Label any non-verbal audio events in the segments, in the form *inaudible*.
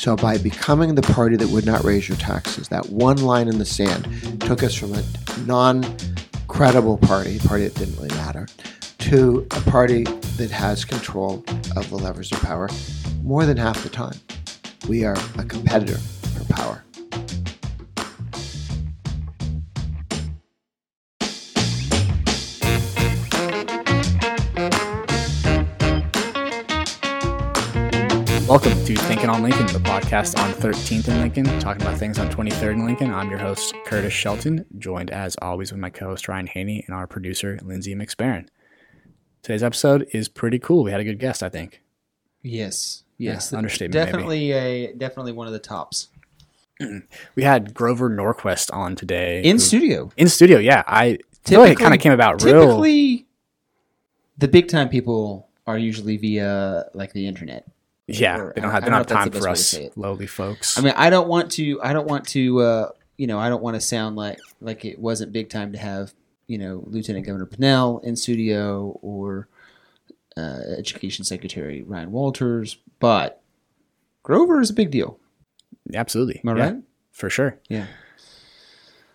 So, by becoming the party that would not raise your taxes, that one line in the sand took us from a non credible party, a party that didn't really matter, to a party that has control of the levers of power more than half the time. We are a competitor for power. Welcome to Thinking on Lincoln, the podcast on 13th and Lincoln, talking about things on 23rd and Lincoln. I'm your host, Curtis Shelton, joined as always with my co host, Ryan Haney, and our producer, Lindsay McSparron. Today's episode is pretty cool. We had a good guest, I think. Yes, yes, Yeah, understatement, maybe. Definitely a definitely one of the tops *clears throat* We had Grover Norquist on today. in who- studio. in studio, yeah. I feel like it kind of came about real. Typically, the big time people are usually via like the internet. Yeah, or- they don't have, they don't have time for us lowly folks. I mean, I don't want to. I don't want to. Uh, you know, I don't want to sound like like it wasn't big time to have you know Lieutenant Governor Pinnell in studio or uh, Education Secretary Ryan Walters, but Grover is a big deal. Absolutely. Am I Yeah, right? For sure. Yeah.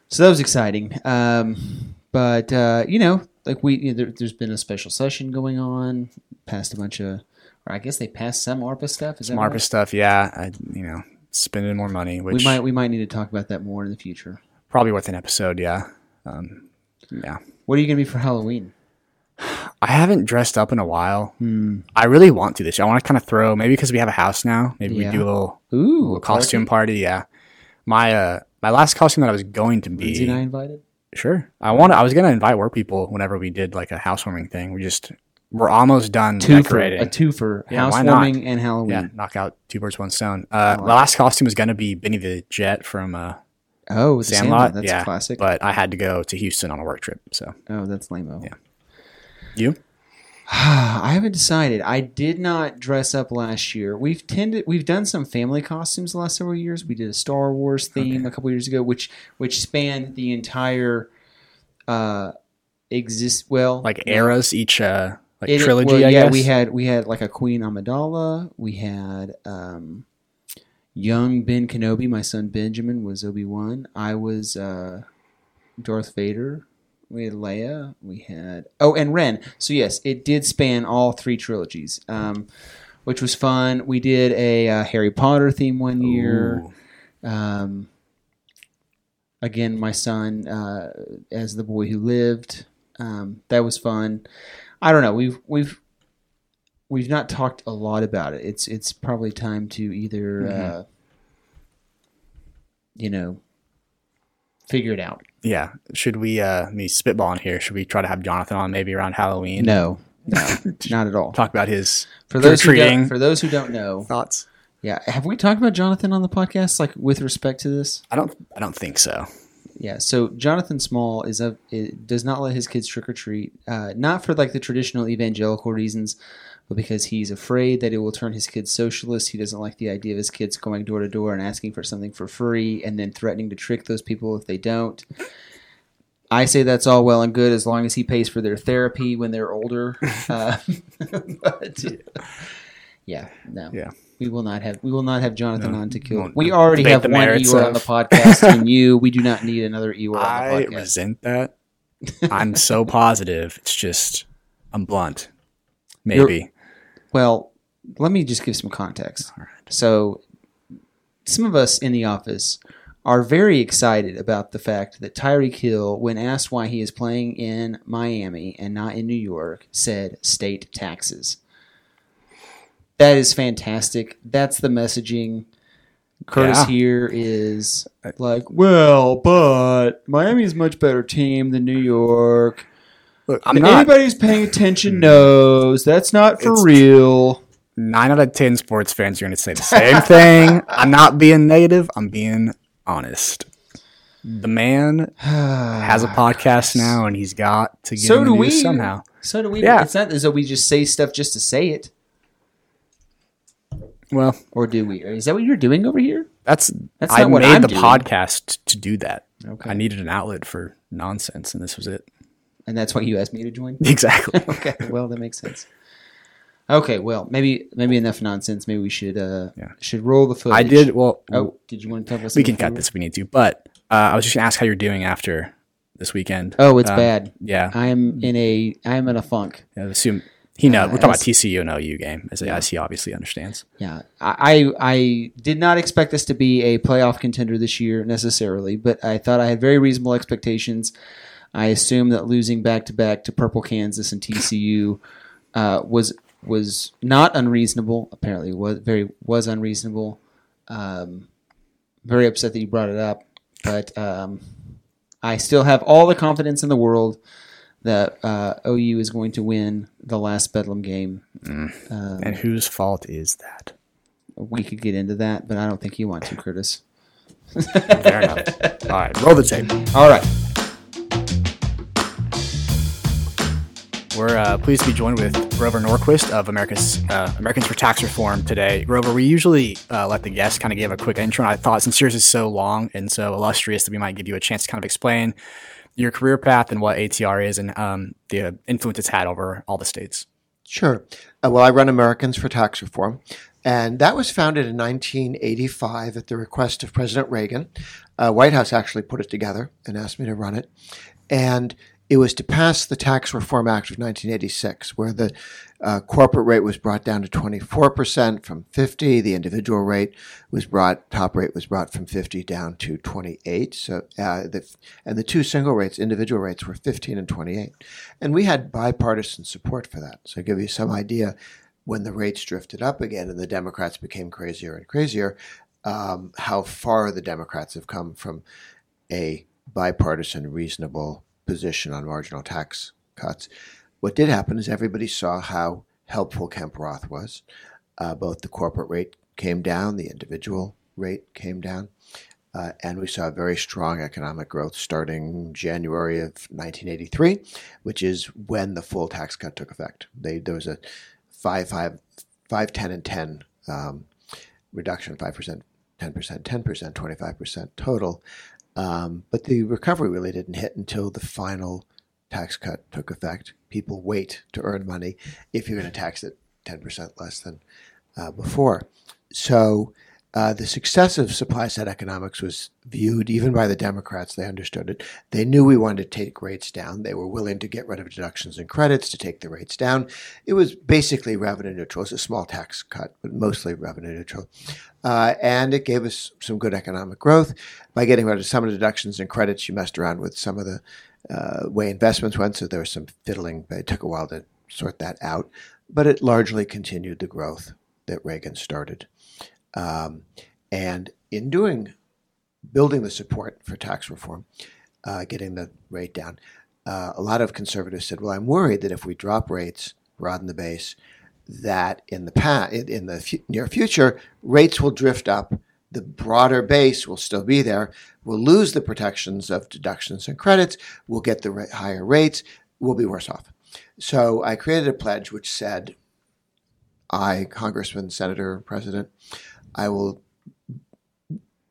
So that was exciting. Um, but uh, you know, like we, you know, there, there's been a special session going on. Passed a bunch of, or I guess they passed some ARPA stuff. Is Some that ARPA right? stuff, yeah. I, you know, spending more money, which We might we might need to talk about that more in the future. probably worth an episode, yeah. Um, yeah. What are you gonna be for Halloween? I haven't dressed up in a while. Hmm. I really want to this year. I want to kind of throw maybe because we have a house now. Maybe Yeah. we do a little, Ooh, little costume party. Yeah, my uh my last costume that I was going to be Lindsay and I invited. sure. I want. I was gonna invite work people whenever we did like a housewarming thing. We just we're almost done Two for decorating. a two for Yeah, housewarming and Halloween. yeah, knock out two birds one stone. Uh, like last costume was gonna be Benny the Jet from uh, Oh, the Sandlot. That's yeah, classic. But I had to go to Houston on a work trip. So oh, that's lame. Yeah. you? *sighs* I haven't decided. I did not dress up last year. We've tended we've done some family costumes the last several years. We did a Star Wars theme a couple years ago, which which spanned the entire uh exist well Like eras, each uh like it- trilogy. well, I yeah, guess. we had we had like a Queen Amidala. We had um young Ben Kenobi. My son Benjamin was Obi Wan. I was uh Darth Vader. We had Leia. We had oh, and Ren. So yes, it did span all three trilogies, um, which was fun. We did a uh, Harry Potter theme one year. Um, again, my son uh, as the boy who lived. Um, that was fun. I don't know. We've we've we've not talked a lot about it. It's it's probably time to either Mhm. uh, you know figure it out. Yeah. Should we uh me spitballing here? Should we try to have Jonathan on maybe around Halloween? No, no, *laughs* not at all. Talk about his For those who don't, for those who don't know, thoughts. yeah, have we talked about Jonathan on the podcast like with respect to this? I don't I don't think so. Yeah, so Jonathan Small is a does not let his kids trick or treat, uh, not for like the traditional evangelical reasons, but because he's afraid that it will turn his kids socialist. He doesn't like the idea of his kids going door to door and asking for something for free and then threatening to trick those people if they don't. I say that's all well and good as long as he pays for their therapy when they're older. *laughs* Uh, *laughs* but yeah, no, Yeah. We will not have we will not have Jonathan No, on to kill. won't We already have one merits Eeyore on the podcast and you. We do not need another Eeyore on I the podcast. resent that. I'm so positive. It's just I'm blunt. Maybe. Well, let me just give some context. So, some of us in the office are very excited about the fact that Tyreek Hill, when asked why he is playing in Miami and not in New York, said state taxes. That is fantastic. That's the messaging. Curtis Yeah. here is like, well, but Miami's a much better team than New York. Look, I'm And not Anybody who's paying attention hmm. knows that's not for real. nine out of ten sports fans are gonna say the same *laughs* thing. I'm not being negative, I'm being honest. The man *sighs* has a podcast now and he's got to get So do news we. somehow. So do we. Yeah. It's not as though we just say stuff just to say it, Well, or do we? Is that what you're doing over here? that's That's I not what made I'm the doing. podcast to do that. Okay. I needed an outlet for nonsense and this was it. And that's why you asked me to join. *laughs* Exactly. *laughs* okay. Well, that makes sense. Okay, well, maybe maybe enough nonsense. Maybe we should uh Yeah. should roll the footage. I did. Well, Oh, did you want to talk about? we can cut this if we need to. But uh, I was just gonna ask how you're doing after this weekend. Oh, it's Um, bad. Yeah, I am in a I am in a funk. I assume he knows. Uh, We're talking about TCU and OU game, as, as he obviously understands. Yeah, I, I did not expect this to be a playoff contender this year necessarily, but I thought I had very reasonable expectations. I assumed that losing back to back to Purple Kansas and TCU uh, was was not unreasonable. Apparently, was very was unreasonable. Um, very upset that you brought it up, but um, I still have all the confidence in the world that uh, OU is going to win the last Bedlam game. Um, And whose fault is that? we could get into that, but I don't think you want to, Curtis. Fair enough. *laughs* All right, roll the tape. All right. We're uh, pleased to be joined with Grover Norquist of America's uh, Americans for Tax Reform today. Grover, we usually uh, let the guests kind of give a quick intro. And I thought since yours is so long and so illustrious that we might give you a chance to kind of explain your career path and what ATR is and um, the influence it's had over all the states. Sure. Uh, well, I run Americans for Tax Reform, and that was founded in 1985 at the request of President Reagan. Uh, White House actually put it together and asked me to run it, and it was to pass the Tax Reform Act of 1986, where the uh, corporate rate was brought down to 24% from 50. The individual rate was brought, top rate was brought from 50 down to 28. So, uh, the, and the two single rates, individual rates, were 15 and 28. And we had bipartisan support for that. So, give you some idea, when the rates drifted up again and the Democrats became crazier and crazier, um, how far the Democrats have come from a bipartisan, reasonable position on marginal tax cuts. What did happen is everybody saw how helpful Kemp Roth was. Uh, both the corporate rate came down, the individual rate came down, uh, and we saw very strong economic growth starting January of 1983, which is when the full tax cut took effect. They, there was a 5, 5, 5, 10, and 10 um, reduction, 5%, 10%, 10%, 25% total. Um, but the recovery really didn't hit until the final tax cut took effect. People wait to earn money if you're going to tax it 10% less than uh, before. So uh, the success of supply side economics was viewed even by the Democrats. They understood it. They knew we wanted to take rates down. They were willing to get rid of deductions and credits to take the rates down. It was basically revenue neutral. It's a small tax cut, but mostly revenue neutral. Uh, and it gave us some good economic growth. By getting rid of some of the deductions and credits, you messed around with some of the uh, way investments went, so there was some fiddling, but it took a while to sort that out. But it largely continued the growth that Reagan started. Um, and in doing, building the support for tax reform, uh, getting the rate down, uh, a lot of conservatives said, "Well, I'm worried that if we drop rates, broaden the base, that in the past, in the fu- near future, rates will drift up. The broader base will still be there. We'll lose the protections of deductions and credits. We'll get the ra- higher rates. We'll be worse off." So I created a pledge which said, "I, Congressman, Senator, President, I will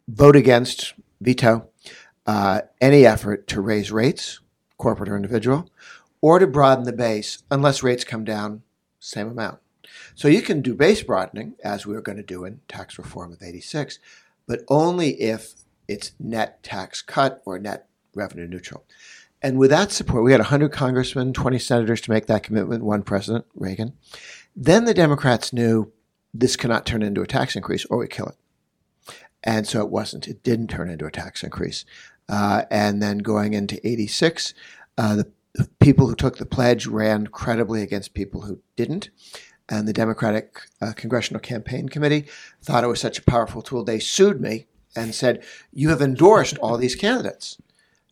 vote against veto uh, any effort to raise rates, corporate or individual, or to broaden the base unless rates come down same amount. So you can do base broadening, as we were going to do in tax reform of 86, but only if it's net tax cut or net revenue neutral. And with that support, we had 100 congressmen, 20 senators to make that commitment, one president, Reagan. Then the Democrats knew this cannot turn into a tax increase or we kill it. And so it wasn't. It didn't turn into a tax increase. Uh, and then going into 86, uh, the people who took the pledge ran credibly against people who didn't. And the Democratic uh, Congressional Campaign Committee thought it was such a powerful tool, they sued me and said, You have endorsed all these candidates.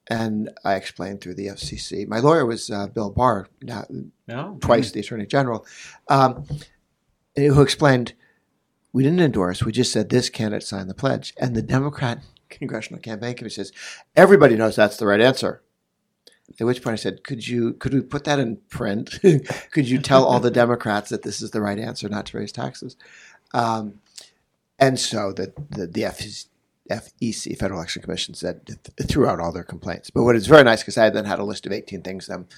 And I explained through the FCC. My lawyer was uh, Bill Barr, now, No. twice the Attorney General, um, who explained we didn't endorse. We just said this candidate signed the pledge. And the Democrat *laughs* Congressional Campaign Committee says everybody knows that's the right answer. At which point I said, "Could you could we put that in print? *laughs* could you tell all the *laughs* Democrats that this is the right answer, not to raise taxes?" Um, and so the the, the FEC, FEC, Federal Election Commission, said th- threw out all their complaints. But what is very nice because I then had a list of eighteen things them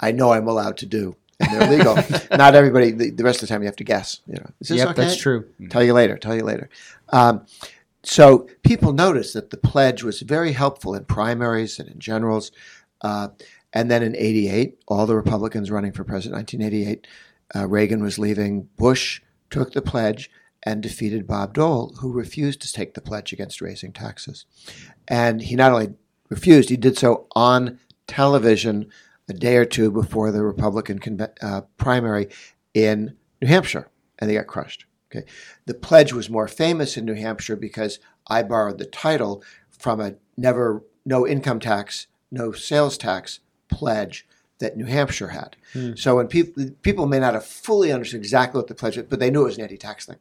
I know I'm allowed to do they're legal. *laughs* Not everybody. The, the, rest of the time, you have to guess. You know, is this yep, okay? that's true. Tell you later. Tell you later. Um, so people noticed that the pledge was very helpful in primaries and in generals. Uh, and then in 88, all the Republicans running for president, 1988, uh, Reagan was leaving. Bush took the pledge and defeated Bob Dole, who refused to take the pledge against raising taxes. And he not only refused, he did so on television a day or two before the Republican conve- uh, primary in New Hampshire, and they got crushed. Okay, the pledge was more famous in New Hampshire because I borrowed the title from a never no income tax, no sales tax pledge that New Hampshire had. Hmm. So when people people may not have fully understood exactly what the pledge was, but they knew it was an anti-tax thing.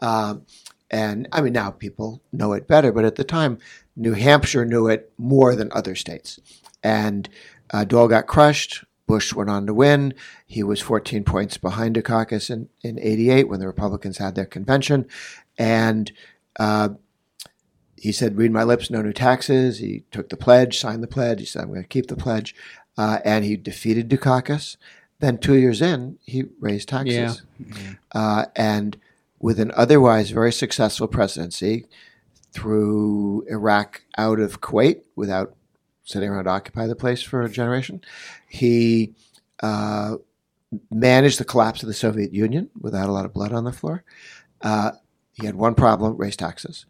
Um, and I mean now people know it better, but at the time New Hampshire knew it more than other states. And uh, Dole got crushed. Bush went on to win. He was 14 points behind Dukakis in, in 88 when the Republicans had their convention. And uh, he said, Read my lips, no new taxes. He took the pledge, signed the pledge. He said, I'm going to keep the pledge. Uh, and he defeated Dukakis. Then, two years in, he raised taxes. Yeah. Uh, and with an otherwise very successful presidency, threw Iraq out of Kuwait without sitting around to occupy the place for a generation. He uh, managed the collapse of the Soviet Union without a lot of blood on the floor. Uh, he had one problem: raise taxes.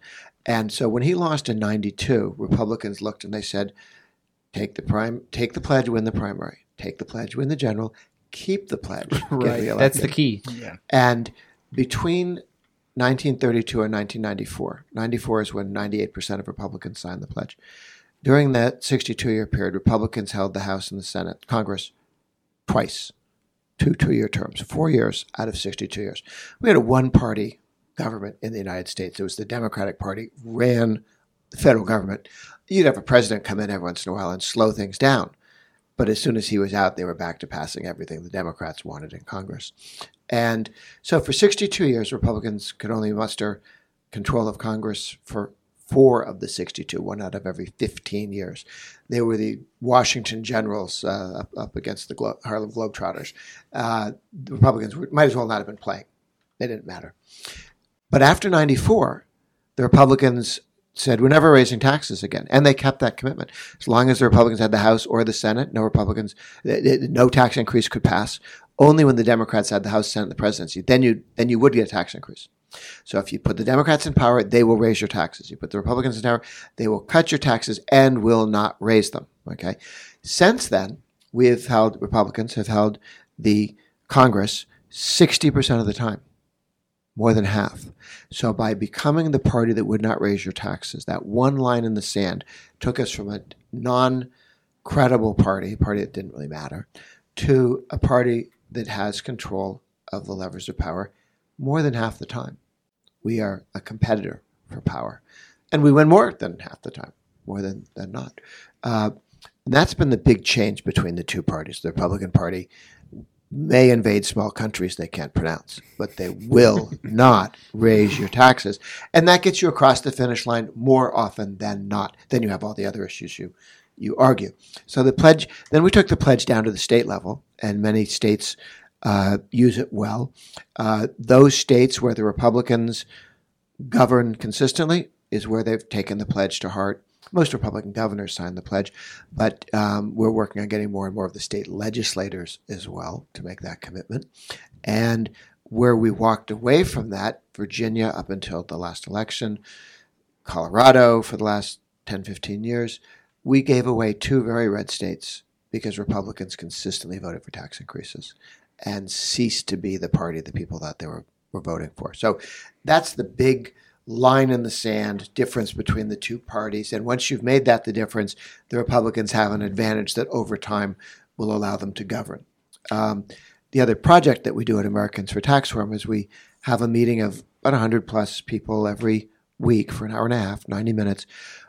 And so when he lost in '92, Republicans looked and they said, "Take the prime, take the pledge, win the primary. Take the pledge, win the general. Keep the pledge, *laughs* right? That's the key. Yeah. And between 1932 and 1994, 94 is when 98% of Republicans signed the pledge. During that 62 year period, Republicans held the House and the Senate, Congress, twice, two two year terms, four years out of 62 years. We had a one party government in the United States. It was the Democratic Party ran the federal government. You'd have a president come in every once in a while and slow things down. But as soon as he was out, they were back to passing everything the Democrats wanted in Congress. And so for 62 years, Republicans could only muster control of Congress for four of the 62, one out of every 15 years. They were the Washington Generals uh, up, up, against the Glo- Harlem Globetrotters. Uh, the Republicans were, might as well not have been playing. They didn't matter. But after 94, the Republicans said, we're never raising taxes again. And they kept that commitment. As long as the Republicans had the House or the Senate, no Republicans, no tax increase could pass. Only when the Democrats had the House, Senate, and the presidency, then you, then you would get a tax increase. So if you put the Democrats in power, they will raise your taxes. You put the Republicans in power, they will cut your taxes and will not raise them. Okay. Since then, we have held Republicans have held the Congress 60% of the time, more than half. So by becoming the party that would not raise your taxes, that one line in the sand took us from a non credible party, a party that didn't really matter, to a party that has control of the levers of power more than half the time. We are a competitor for power. And we win more than half the time, more than, than not. Uh, and that's been the big change between the two parties. The Republican Party may invade small countries they can't pronounce, but they will *laughs* not raise your taxes. And that gets you across the finish line more often than not. Then you have all the other issues you, you argue. So the pledge, then we took the pledge down to the state level, and many states uh, use it well. Uh, those states where the Republicans govern consistently is where they've taken the pledge to heart. Most Republican governors signed the pledge, but um, we're working on getting more and more of the state legislators as well to make that commitment. And where we walked away from that, Virginia up until the last election, Colorado for the last 10, 15 years, we gave away two very red states because Republicans consistently voted for tax increases and cease to be the party the people that they were, were voting for. So that's the big line in the sand difference between the two parties. And once you've made that the difference, the Republicans have an advantage that over time will allow them to govern. Um, the other project that we do at Americans for Tax Reform is we have a meeting of about 100 plus people every week for an hour and a half, 90 minutes,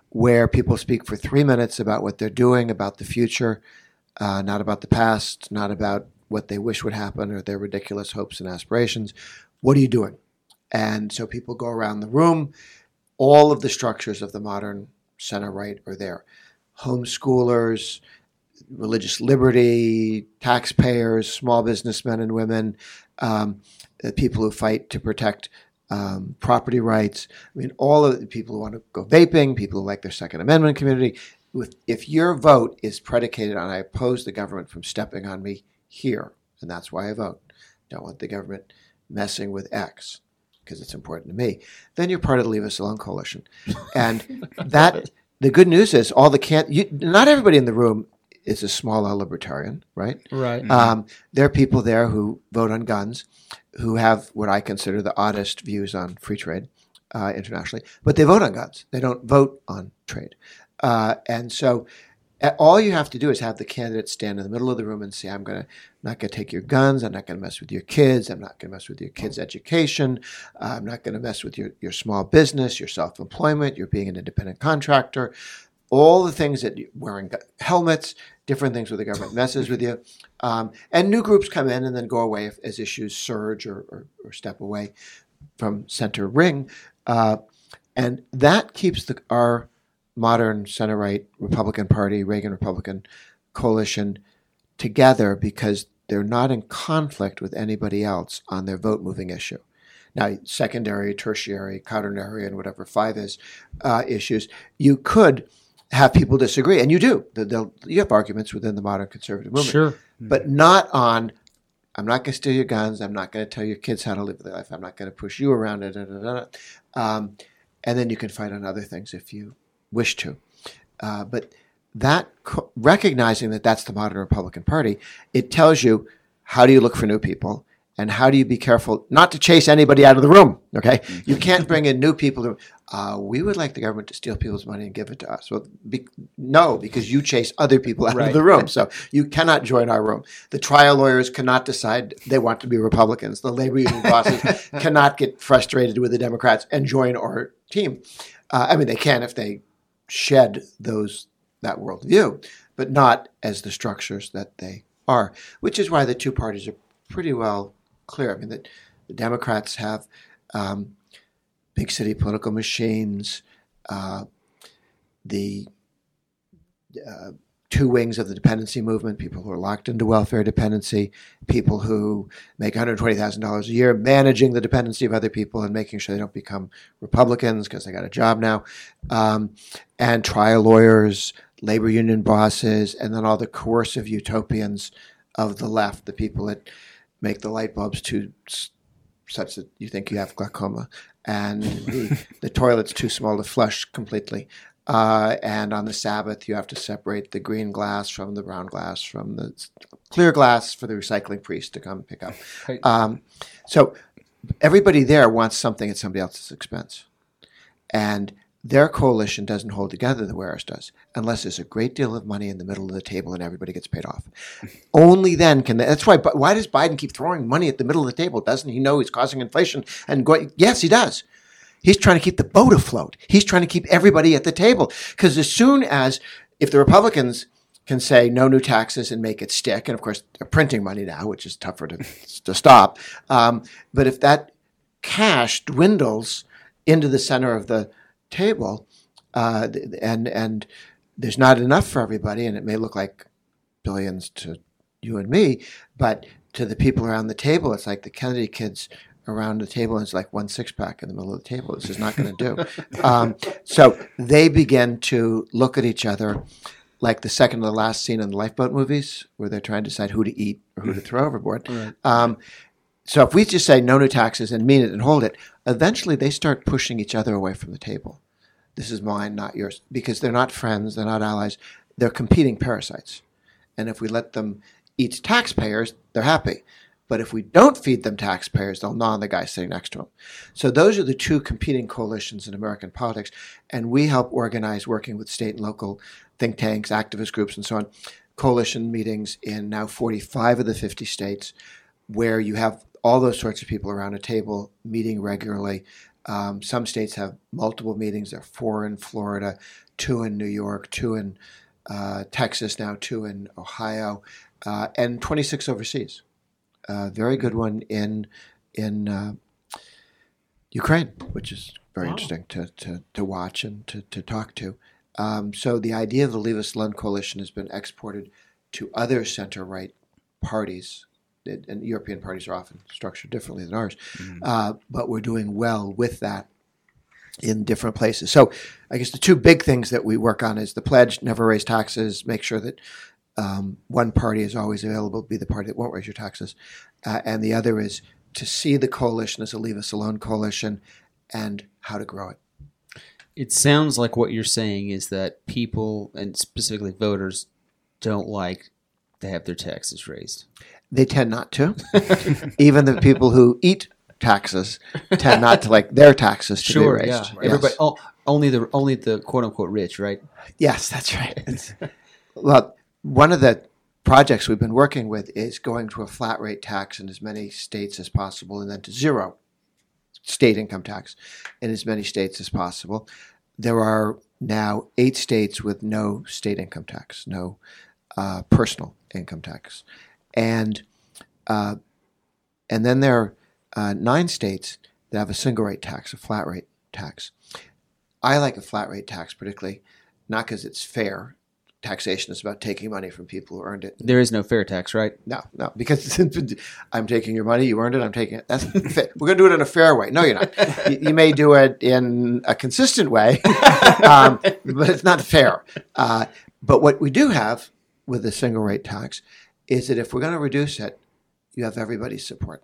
where people speak for three minutes about what they're doing, about the future, uh, not about the past, not about what they wish would happen or their ridiculous hopes and aspirations. What are you doing? And so people go around the room. All of the structures of the modern center right are there. Homeschoolers, religious liberty, taxpayers, small businessmen and women, um, people who fight to protect um, property rights. I mean, all of the people who want to go vaping, people who like their Second Amendment community. If your vote is predicated on I oppose the government from stepping on me here, and that's why I vote, don't want the government messing with X because it's important to me, then you're part of the Leave Us Alone coalition. And *laughs* that the good news is all the can't you, not everybody in the room is a small L libertarian, right? Right. Um, there are people there who vote on guns, who have what I consider the oddest views on free trade uh, internationally, but they vote on guns. They don't vote on trade. Uh, and so all you have to do is have the candidate stand in the middle of the room and say, I'm going to not to take your guns. I'm not to mess with your kids. I'm not to mess with your kids' education. Uh, I'm not to mess with your, your small business, your self employment, your being an independent contractor, all the things that wearing helmets, different things where the government messes with you. Um, and new groups come in and then go away if, as issues surge or, or, or, step away from center ring. Uh, and that keeps the, our modern center right Republican Party, Reagan Republican coalition together because they're not in conflict with anybody else on their vote moving issue. Now, secondary, tertiary, quaternary, and whatever five is uh, issues, you could have people disagree, and you do. They'll, you have arguments within the modern conservative movement, sure, but not on. I'm not going to steal your guns. I'm not going to tell your kids how to live their life. I'm not going to push you around. Da, da, da, um, and then you can fight on other things if you wish to. Uh, but that recognizing that that's the modern Republican Party, it tells you how do you look for new people and how do you be careful not to chase anybody out of the room. Okay, you can't bring in new people. To, uh, we would like the government to steal people's money and give it to us. Well, be, no, because you chase other people out right. of the room. So you cannot join our room. The trial lawyers cannot decide they want to be Republicans. The labor union *laughs* bosses cannot get frustrated with the Democrats and join our team. Uh, I mean, they can if they shed those that worldview, but not as the structures that they are. Which is why the two parties are pretty well clear. I mean, that the Democrats have um, big city political machines, uh, the uh, two wings of the dependency movement people who are locked into welfare dependency, people who make $120,000 a year managing the dependency of other people and making sure they don't become Republicans because they got a job now, um, and trial lawyers, labor union bosses, and then all the coercive utopians of the left, the people that make the light bulbs too such that you think you have glaucoma and the, *laughs* the toilet's too small to flush completely uh, and on the Sabbath, you have to separate the green glass from the brown glass from the clear glass for the recycling priest to come pick up. *laughs* Um, so everybody there wants something at somebody else's expense. And their coalition doesn't hold together the way ours does, unless there's a great deal of money in the middle of the table and everybody gets paid off. *laughs* Only then can they, that's why. Why does Biden keep throwing money at the middle of the table? Doesn't he know he's causing inflation and going? Yes, he does. He's trying to keep the boat afloat. He's trying to keep everybody at the table. Because as soon as, if the Republicans can say no new taxes and make it stick, and of course they're printing money now, which is tougher to, *laughs* to stop. Um, but if that cash dwindles into the center of the table, uh, and and there's not enough for everybody, and it may look like billions to you and me, but to the people around the table, it's like the Kennedy kids around the table and it's like one six pack in the middle of the table. This is not going to do. *laughs* um, so they begin to look at each other like the second to the last scene in the lifeboat movies where they're trying to decide who to eat or who to throw overboard. *laughs* Right. Um, so if we just say no new taxes and mean it and hold it, eventually they start pushing each other away from the table. This is mine, not yours, because they're not friends, they're not allies, they're competing parasites. And if we let them eat taxpayers, they're happy. But if we don't feed them taxpayers, they'll gnaw on the guy sitting next to them. So those are the two competing coalitions in American politics. And we help organize, working with state and local think tanks, activist groups, and so on, coalition meetings in now 45 of the 50 states where you have all those sorts of people around a table meeting regularly. Um, some states have multiple meetings. There are four in Florida, two in New York, two in uh, Texas now, two in Ohio, uh, and 26 overseas a very good one in in uh, Ukraine, which is very wow. interesting to, to, to watch and to, to talk to. Um, so the idea of the Leave Us Alone Coalition has been exported to other center right parties. And and European parties are often structured differently than ours, uh, but we're doing well with that in different places. So, I guess the two big things that we work on is the pledge: never raise taxes, make sure that um, one party is always available, to be the party that won't raise your taxes, uh, and the other is to see the coalition as a leave us alone coalition and how to grow it. It sounds like what you're saying is that people and specifically voters don't like to have their taxes raised. They tend not to. *laughs* Even the people who eat taxes tend not to like their taxes to be raised. yeah. Yes. Everybody, oh, only the only the quote unquote rich, right? Yes, that's right. Well, one of the projects we've been working with is going to a flat rate tax in as many states as possible and then to zero state income tax in as many states as possible. There are now eight states with no state income tax, no uh, personal income tax. And, uh, and then there are uh, nine states that have a single rate tax, a flat rate tax. I like a flat rate tax, particularly not because it's fair. Taxation is about taking money from people who earned it. There is no fair tax, right? No, no, because *laughs* I'm taking your money, you earned it, I'm taking it. That's fair. We're going to do it in a fair way. No, you're not. You, you may do it in a consistent way, *laughs* um, but it's not fair. Uh, but what we do have with the single rate tax is that if we're going to reduce it, you have everybody's support.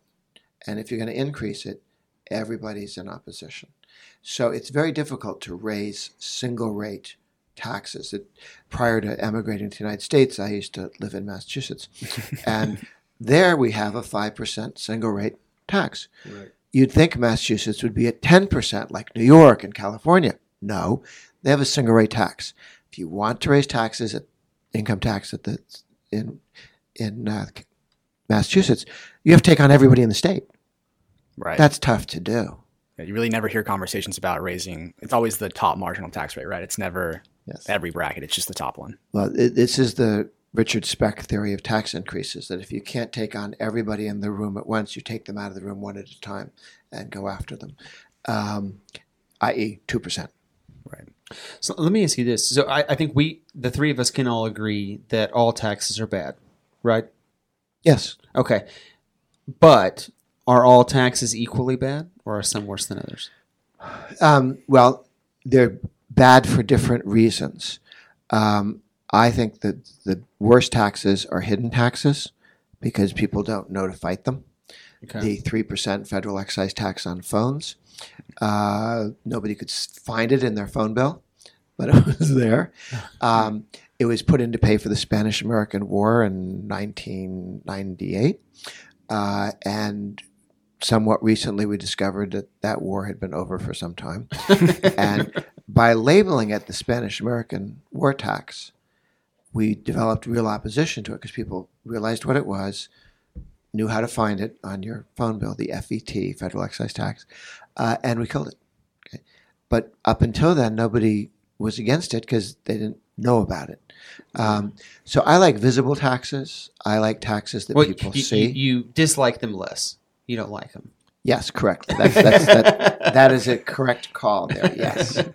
And if you're going to increase it, everybody's in opposition. So it's very difficult to raise single rate taxes. It, prior to emigrating to the United States, I used to live in Massachusetts. *laughs* and there we have a 5% single rate tax. Right. You'd think Massachusetts would be at 10%, like New York and California. No, they have a single rate tax. If you want to raise taxes, at, income tax at the, in, in uh, Massachusetts, you have to take on everybody in the state. Right. That's tough to do. Yeah, you really never hear conversations about raising. It's always the top marginal tax rate, right? It's never Yes. every bracket. It's just the top one. Well, it, this is the Richard Speck theory of tax increases that if you can't take on everybody in the room at once, you take them out of the room one at a time and go after them, um, i.e., 2%. Right. So let me ask you this. So I, I think we, the three of us, can all agree that all taxes are bad, right? Yes. Okay. But are all taxes equally bad, or are some worse than others? Um, well, they're bad for different reasons. Um, I think that the worst taxes are hidden taxes because people don't know to fight them. Okay. The 3% federal excise tax on phones. Uh, nobody could find it in their phone bill, but *laughs* it was there. Um, it was put in to pay for the Spanish American War in 1998. Uh, and somewhat recently, we discovered that that war had been over for some time. *laughs* and by labeling it the Spanish American War tax, we developed real opposition to it because people realized what it was, knew how to find it on your phone bill, the FET, federal excise tax, uh, and we killed it. Okay? But up until then, nobody was against it because they didn't know about it. Um, so I like visible taxes. I like taxes that Well, people you, see. you, you dislike them less. You don't like them. Yes, correct. That's, that's, that, that is a correct call there. Yes. *laughs*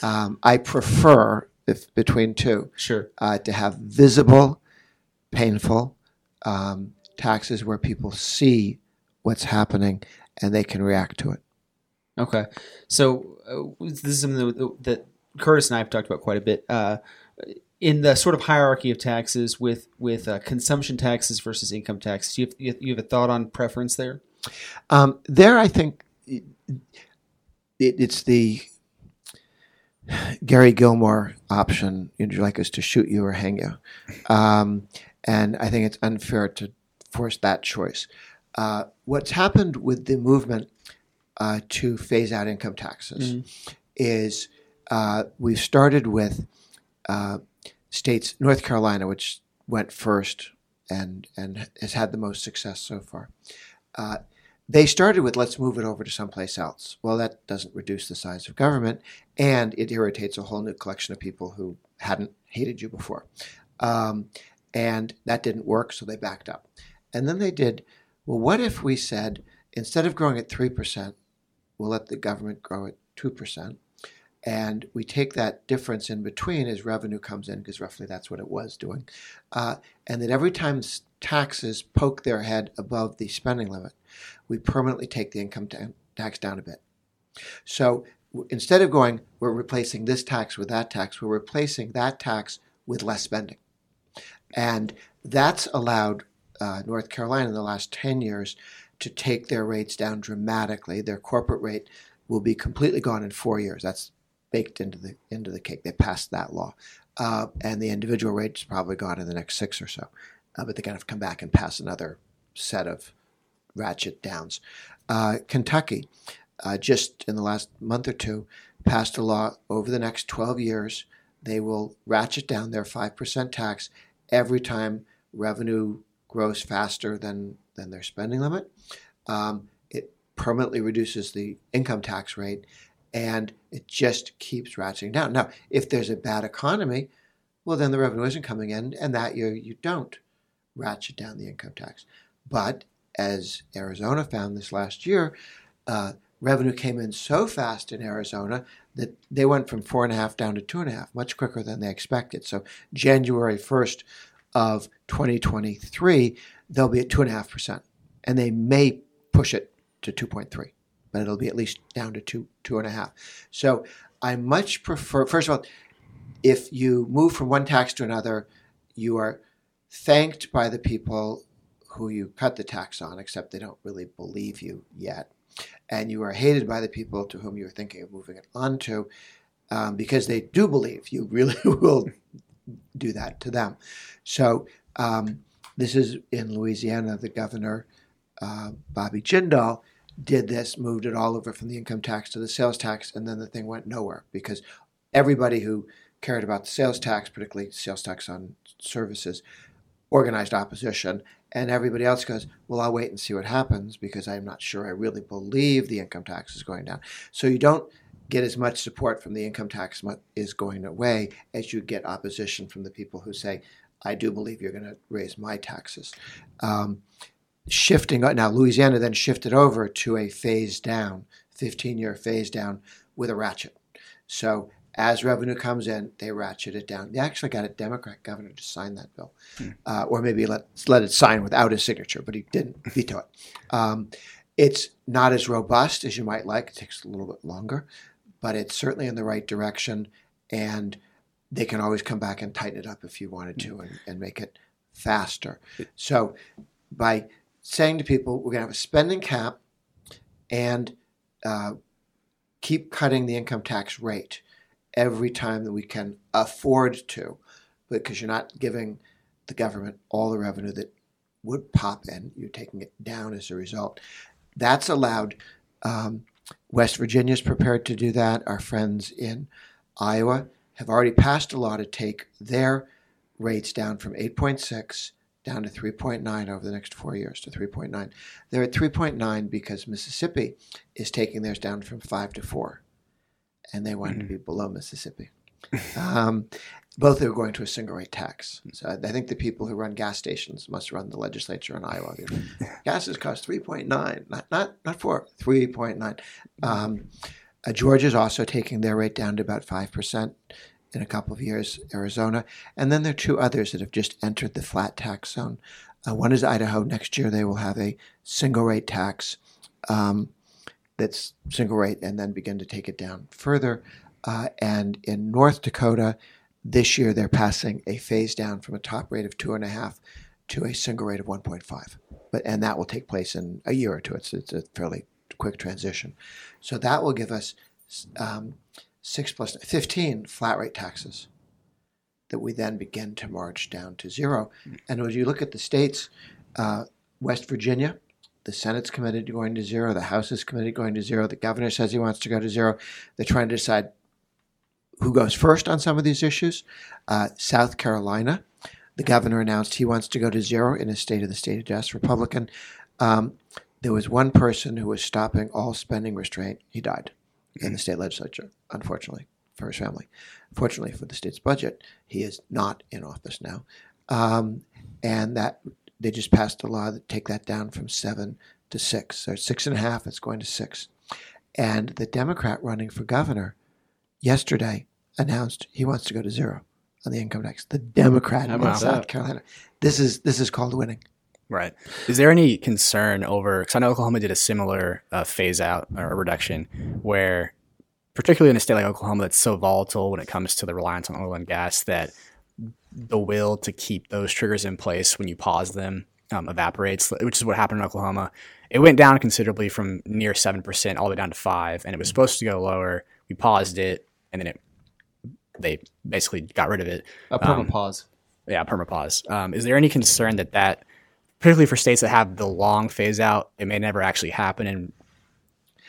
Um, I prefer, if between two, Sure. uh, to have visible, painful um, taxes where people see what's happening and they can react to it. Okay. So uh, this is something that, that Curtis and I have talked about quite a bit. Uh, in the sort of hierarchy of taxes with with uh, consumption taxes versus income taxes, you have, you have- you have a thought on preference there? Um, there, I think it, it's the Gary Gilmore option. Would you like us to shoot you or hang you? Um, and I think it's unfair to force that choice. Uh, what's happened with the movement uh, to phase out income taxes is uh, we've started with uh, states, North Carolina, which went first and and has had the most success so far. Uh, they started with let's move it over to someplace else. Well, that doesn't reduce the size of government, and it irritates a whole new collection of people who hadn't hated you before. Um, and that didn't work, so they backed up. And then they did, well, what if we said instead of growing at 3%, we'll let the government grow at 2%, and we take that difference in between as revenue comes in, because roughly that's what it was doing, uh, and that every time taxes poke their head above the spending limit, we permanently take the income tax down a bit. So instead of going, we're replacing this tax with that tax, we're replacing that tax with less spending. And that's allowed uh, North Carolina in the last 10 years to take their rates down dramatically. Their corporate rate will be completely gone in four years. That's baked into the into the cake. They passed that law, uh, and the individual rate is probably gone in the next six or so. Uh, but they're going to come back and pass another set of ratchet downs. Uh, Kentucky, uh, just in the last month or two, passed a law over the next 12 years. They will ratchet down their 5% tax every time revenue grows faster than, than their spending limit. Um, it permanently reduces the income tax rate and it just keeps ratcheting down. Now, if there's a bad economy, well, then the revenue isn't coming in, and that year you don't ratchet down the income tax. But as Arizona found this last year, uh, revenue came in so fast in Arizona that they went from four and a half down to two and a half, much quicker than they expected. So January 1st of 2023, they'll be at two and a half percent, and they may push it to 2.3, but it'll be at least down to two two and a half. So I much prefer. First of all, if you move from one tax to another, you are thanked by the people who you cut the tax on, except they don't really believe you yet. And you are hated by the people to whom you're thinking of moving it on to um, because they do believe you really *laughs* will do that to them. So, um, this is in Louisiana, the governor, uh, Bobby Jindal, did this, moved it all over from the income tax to the sales tax, and then the thing went nowhere because everybody who cared about the sales tax, particularly sales tax on services, organized opposition. And everybody else goes, Well, I'll wait and see what happens because I'm not sure I really believe the income tax is going down. So you don't get as much support from the income tax is going away as you get opposition from the people who say, I do believe you're going to raise my taxes. Um, shifting now, Louisiana then shifted over to a phase down, 15 year phase down with a ratchet. So as revenue comes in, they ratchet it down. They actually got a Democrat governor to sign that bill, hmm. uh, or maybe let let it sign without his signature, but he didn't veto it. Um, it's not as robust as you might like. It takes a little bit longer, but it's certainly in the right direction. And they can always come back and tighten it up if you wanted to, and, and make it faster. So by saying to people, we're going to have a spending cap and uh, keep cutting the income tax rate every time that we can afford to, because you're not giving the government all the revenue that would pop in. You're taking it down as a result. That's allowed. Um, West Virginia is prepared to do that. Our friends in Iowa have already passed a law to take their rates down from 8.6 down to 3.9 over the next four years to 3.9. They're at 3.9 because Mississippi is taking theirs down from 5 to 4 and they wanted mm-hmm. to be below Mississippi. Um, both are going to a single rate tax. So I think the people who run gas stations must run the legislature in Iowa. Gas *laughs* Gases cost 3.9, not, not, not 4, 3.9. Um, uh, Georgia is also taking their rate down to about 5% in a couple of years, Arizona. And then there are two others that have just entered the flat tax zone. Uh, one is Idaho. Next year, they will have a single rate tax. Um, that's single rate and then begin to take it down further. Uh, and in North Dakota, this year they're passing a phase down from a top rate of two and a half to a single rate of 1.5. But and that will take place in a year or two. It's it's a fairly quick transition. So that will give us um, six plus 15 flat rate taxes that we then begin to march down to zero. And when you look at the states, uh, West Virginia the Senate's committed to going to zero. The House is committed to going to zero. The governor says he wants to go to zero. They're trying to decide who goes first on some of these issues. Uh, South Carolina, the governor announced he wants to go to zero in a state of the state address, Republican. Um, there was one person who was stopping all spending restraint. He died in the state legislature, unfortunately, for his family. Fortunately for the state's budget, he is not in office now. Um, and that they just passed a law that take that down from seven to six. So six and a half, it's going to six. And the Democrat running for governor yesterday announced he wants to go to zero on the income tax. The Democrat How in South that? Carolina. This is this is called winning. Right. Is there any concern over? Because I know Oklahoma did a similar uh, phase out or reduction, where particularly in a state like Oklahoma that's so volatile when it comes to the reliance on oil and gas that the will to keep those triggers in place when you pause them um, evaporates, which is what happened in Oklahoma. It went down considerably from near seven percent all the way down to five, and it was supposed to go lower. We paused it, and then it they basically got rid of it. A perma Um, pause. Yeah, permapause. Um, is there any concern that that, particularly for states that have the long phase out, it may never actually happen, and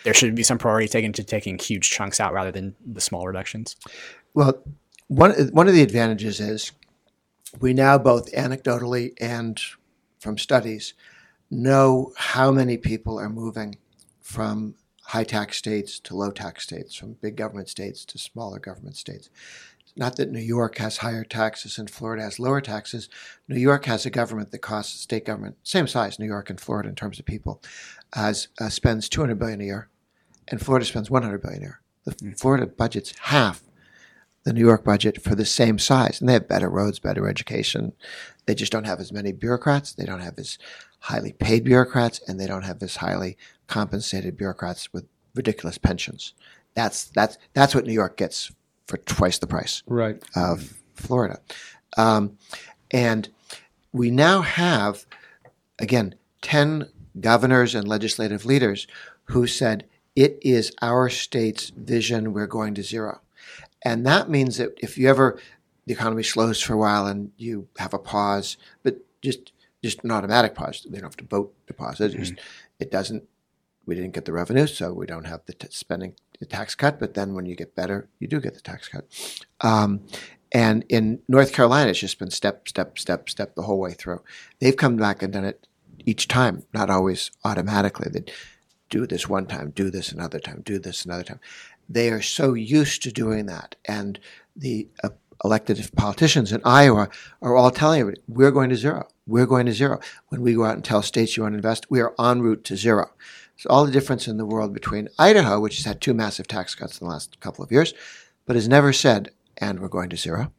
there should be some priority taken to taking huge chunks out rather than the small reductions? Well, one one of the advantages is we now both anecdotally and from studies know how many people are moving from high tax states to low tax states, from big government states to smaller government states. Not that New York has higher taxes and Florida has lower taxes. New York has a government that costs the state government same size, New York and Florida in terms of people, as uh, spends 200 billion a year, and Florida spends 100 billion a year. The Florida budget's half the New York budget for the same size. And they have better roads, better education. They just don't have as many bureaucrats. They don't have as highly paid bureaucrats, and they don't have as highly compensated bureaucrats with ridiculous pensions. That's that's that's what New York gets for twice the price Right. of Florida. Um, and we now have, again, 10 governors and legislative leaders who said, it is our state's vision, we're going to zero. And that means that if you ever, the economy slows for a while and you have a pause, but just just an automatic pause, they don't have to vote to pause it. Just, it doesn't, we didn't get the revenue, so we don't have the t- spending, the tax cut, but then when you get better, you do get the tax cut. Um, and in North Carolina, it's just been step, step, step, step the whole way through. They've come back and done it each time, not always automatically. They do this one time, do this another time, do this another time. They are so used to doing that. And the uh, elected politicians in Iowa are all telling everybody, we're going to zero. We're going to zero. When we go out and tell states you want to invest, we are en route to zero. So all the difference in the world between Idaho, which has had two massive tax cuts in the last couple of years, but has never said, and we're going to zero,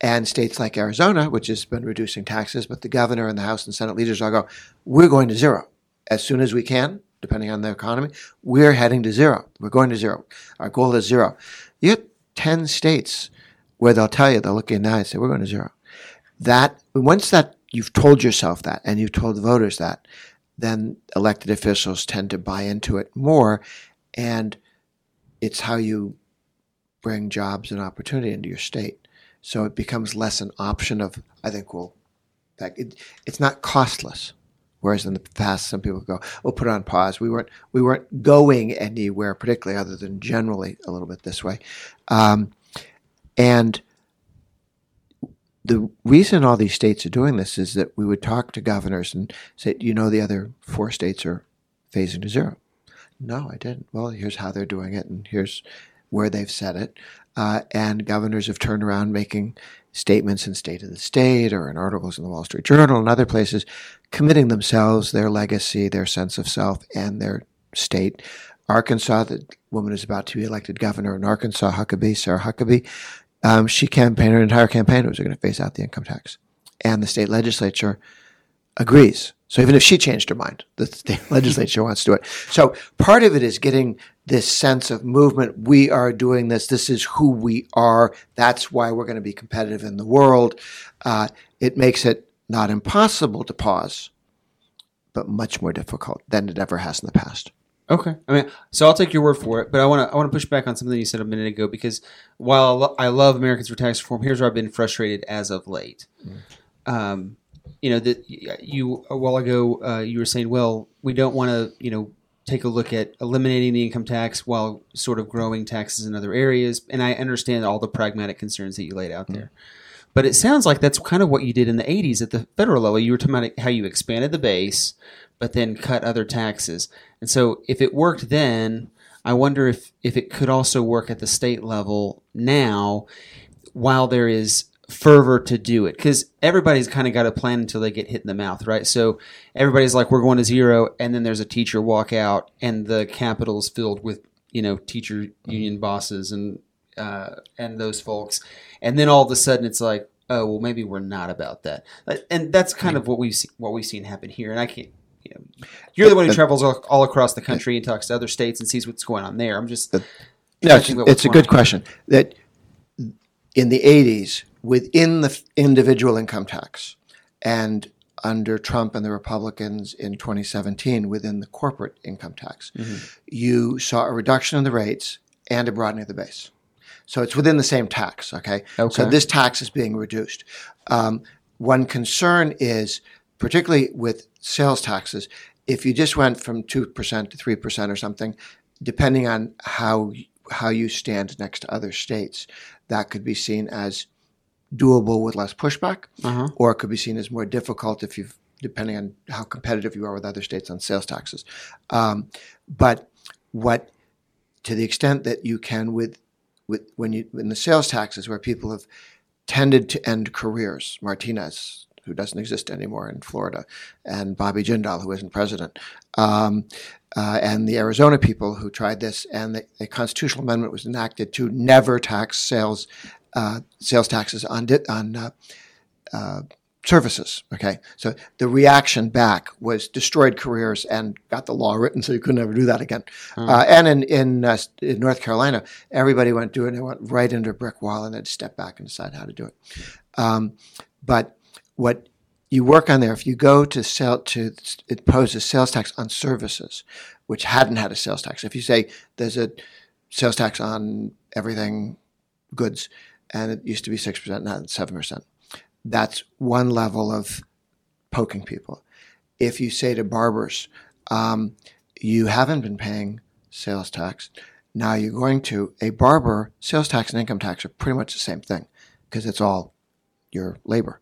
and states like Arizona, which has been reducing taxes, but the governor and the House and Senate leaders all go, we're going to zero as soon as we can, depending on the economy. We're heading to zero. We're going to zero. Our goal is zero. You get 10 states where they'll tell you, they'll look you in the eye and say, we're going to zero. That, once that you've told yourself that and you've told the voters that, then elected officials tend to buy into it more. And it's how you bring jobs and opportunity into your state. So it becomes less an option of, I think, well, that it, it's not costless. Whereas in the past, some people go, "We'll put it on pause." We weren't we weren't going anywhere particularly, other than generally a little bit this way. Um, and the reason all these states are doing this is that we would talk to governors and say, "You know, the other four states are phasing to zero. No, I didn't. Well, here's how they're doing it, and here's where they've said it. Uh, and governors have turned around making statements in State of the State or in articles in the Wall Street Journal and other places, committing themselves, their legacy, their sense of self, and their state. Arkansas, the woman is about to be elected governor in Arkansas, Huckabee, Sarah Huckabee, um, she campaigned her entire campaign was going to phase out the income tax, and the state legislature agrees. So even if she changed her mind, the state *laughs* legislature wants to do it. So part of it is getting this sense of movement. We are doing this. This is who we are. That's why we're going to be competitive in the world. Uh, it makes it not impossible to pause, but much more difficult than it ever has in the past. Okay. I mean, so I'll take your word for it, but I want to I want to push back on something you said a minute ago because while I lo- I love Americans for Tax Reform, here's where I've been frustrated as of late. Um, you know that you a while ago uh, you were saying, well, we don't want to you know take a look at eliminating the income tax while sort of growing taxes in other areas, and I understand all the pragmatic concerns that you laid out there. But it sounds like that's kind of what you did in the 80s at the federal level. You were talking about how you expanded the base, but then cut other taxes. And so if it worked then, I wonder if, if it could also work at the state level now while there is fervor to do it. Because everybody's kind of got a plan until they get hit in the mouth, right? So everybody's like, we're going to zero. And then there's a teacher walk out and the Capitol's filled with, you know, teacher union bosses and uh, and those folks, and then all of a sudden it's like, oh well, maybe we're not about that, and that's kind of what we've seen, what we've seen happen here. And I can't. You know, you're the one who travels all, all across the country and talks to other states and sees what's going on there. I'm just But- No, it's, it's a good trying. question. That in the 80s, within the individual income tax, and under Trump and the Republicans in 2017, within the corporate income tax, you saw a reduction in the rates and a broadening of the base. So it's within the same tax, okay? okay. So this tax is being reduced. Um, one concern is, particularly with sales taxes, if you just went from 2% to 3% or something, depending on how how you stand next to other states, that could be seen as doable with less pushback, Uh-huh. or it could be seen as more difficult if you've depending on how competitive you are with other states on sales taxes. Um, but what to the extent that you can with with when you in the sales taxes where people have tended to end careers, Martinez, who doesn't exist anymore in Florida, and Bobby Jindal, who isn't president, um, uh, and the Arizona people who tried this, and the, a constitutional amendment was enacted to never tax sales uh, sales taxes on di- on uh, uh, services. Okay, so the reaction back was destroyed careers and got the law written so you couldn't ever do that again. Uh, and in in, uh, in North Carolina, everybody went to it and they went right into a brick wall and they'd step back and decide how to do it. Um, but what you work on there, if you go to sell to it poses sales tax on services, which hadn't had a sales tax. If you say there's a sales tax on everything goods, and it used to be six percent, now it's seven percent. That's one level of poking people. If you say to barbers, um, you haven't been paying sales tax, now you're going to a barber. Sales tax and income tax are pretty much the same thing because it's all your labor.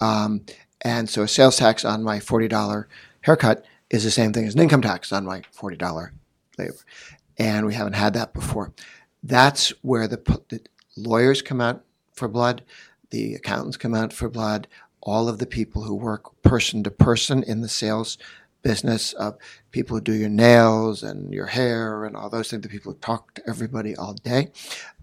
Um, and so a sales tax on my forty dollar haircut is the same thing as an income tax on my forty dollar labor, and we haven't had that before. That's where the, the lawyers come out for blood, the accountants come out for blood, all of the people who work person to person in the sales business of people who do your nails and your hair and all those things, the people who talk to everybody all day.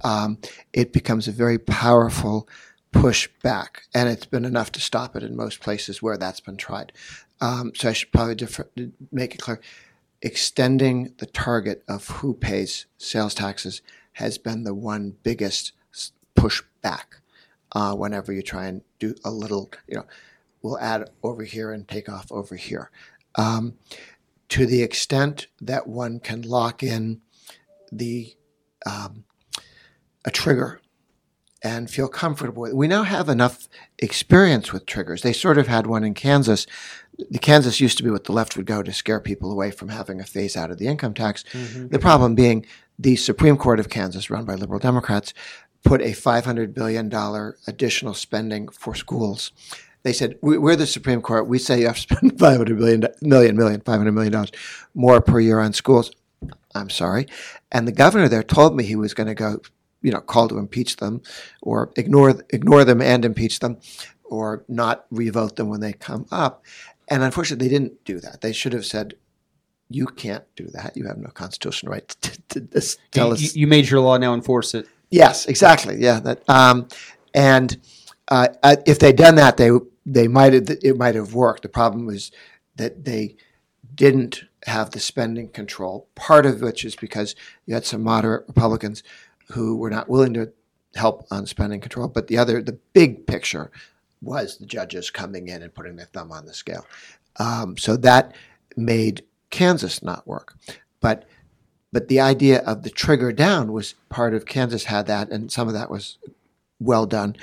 Um, it becomes a very powerful push back, and it's been enough to stop it in most places where that's been tried. Um, so I should probably differ, make it clear. Extending the target of who pays sales taxes has been the one biggest s- push back uh, whenever you try and do a little, you know, we'll add over here and take off over here. Um, to the extent that one can lock in the um, a trigger and feel comfortable with. We now have enough experience with triggers. They sort of had one in Kansas. The Kansas used to be what the left would go to scare people away from having a phase out of the income tax. Mm-hmm. The problem being the Supreme Court of Kansas, run by liberal Democrats, put a $500 billion additional spending for schools. They said, "We- we're the Supreme Court. We say you have to spend *laughs* 500 billion, million, million, 500 million dollars more per year on schools. I'm sorry. And the governor there told me he was going to go, you know, call to impeach them or ignore, ignore them and impeach them or not revote them when they come up. And unfortunately, they didn't do that. They should have said, you can't do that. You have no constitutional right to, to, to tell You, us you made your law now enforce it. Yes, exactly. Yeah, that. Um, and uh, uh, if they'd done that, they they might have it might have worked. The problem was that they didn't have the spending control. Part of which is because you had some moderate Republicans who were not willing to help on spending control. But the other, the big picture, was the judges coming in and putting their thumb on the scale. Um, so that made Kansas not work. But but the idea of the trigger down was part of Kansas had that, and some of that was well done.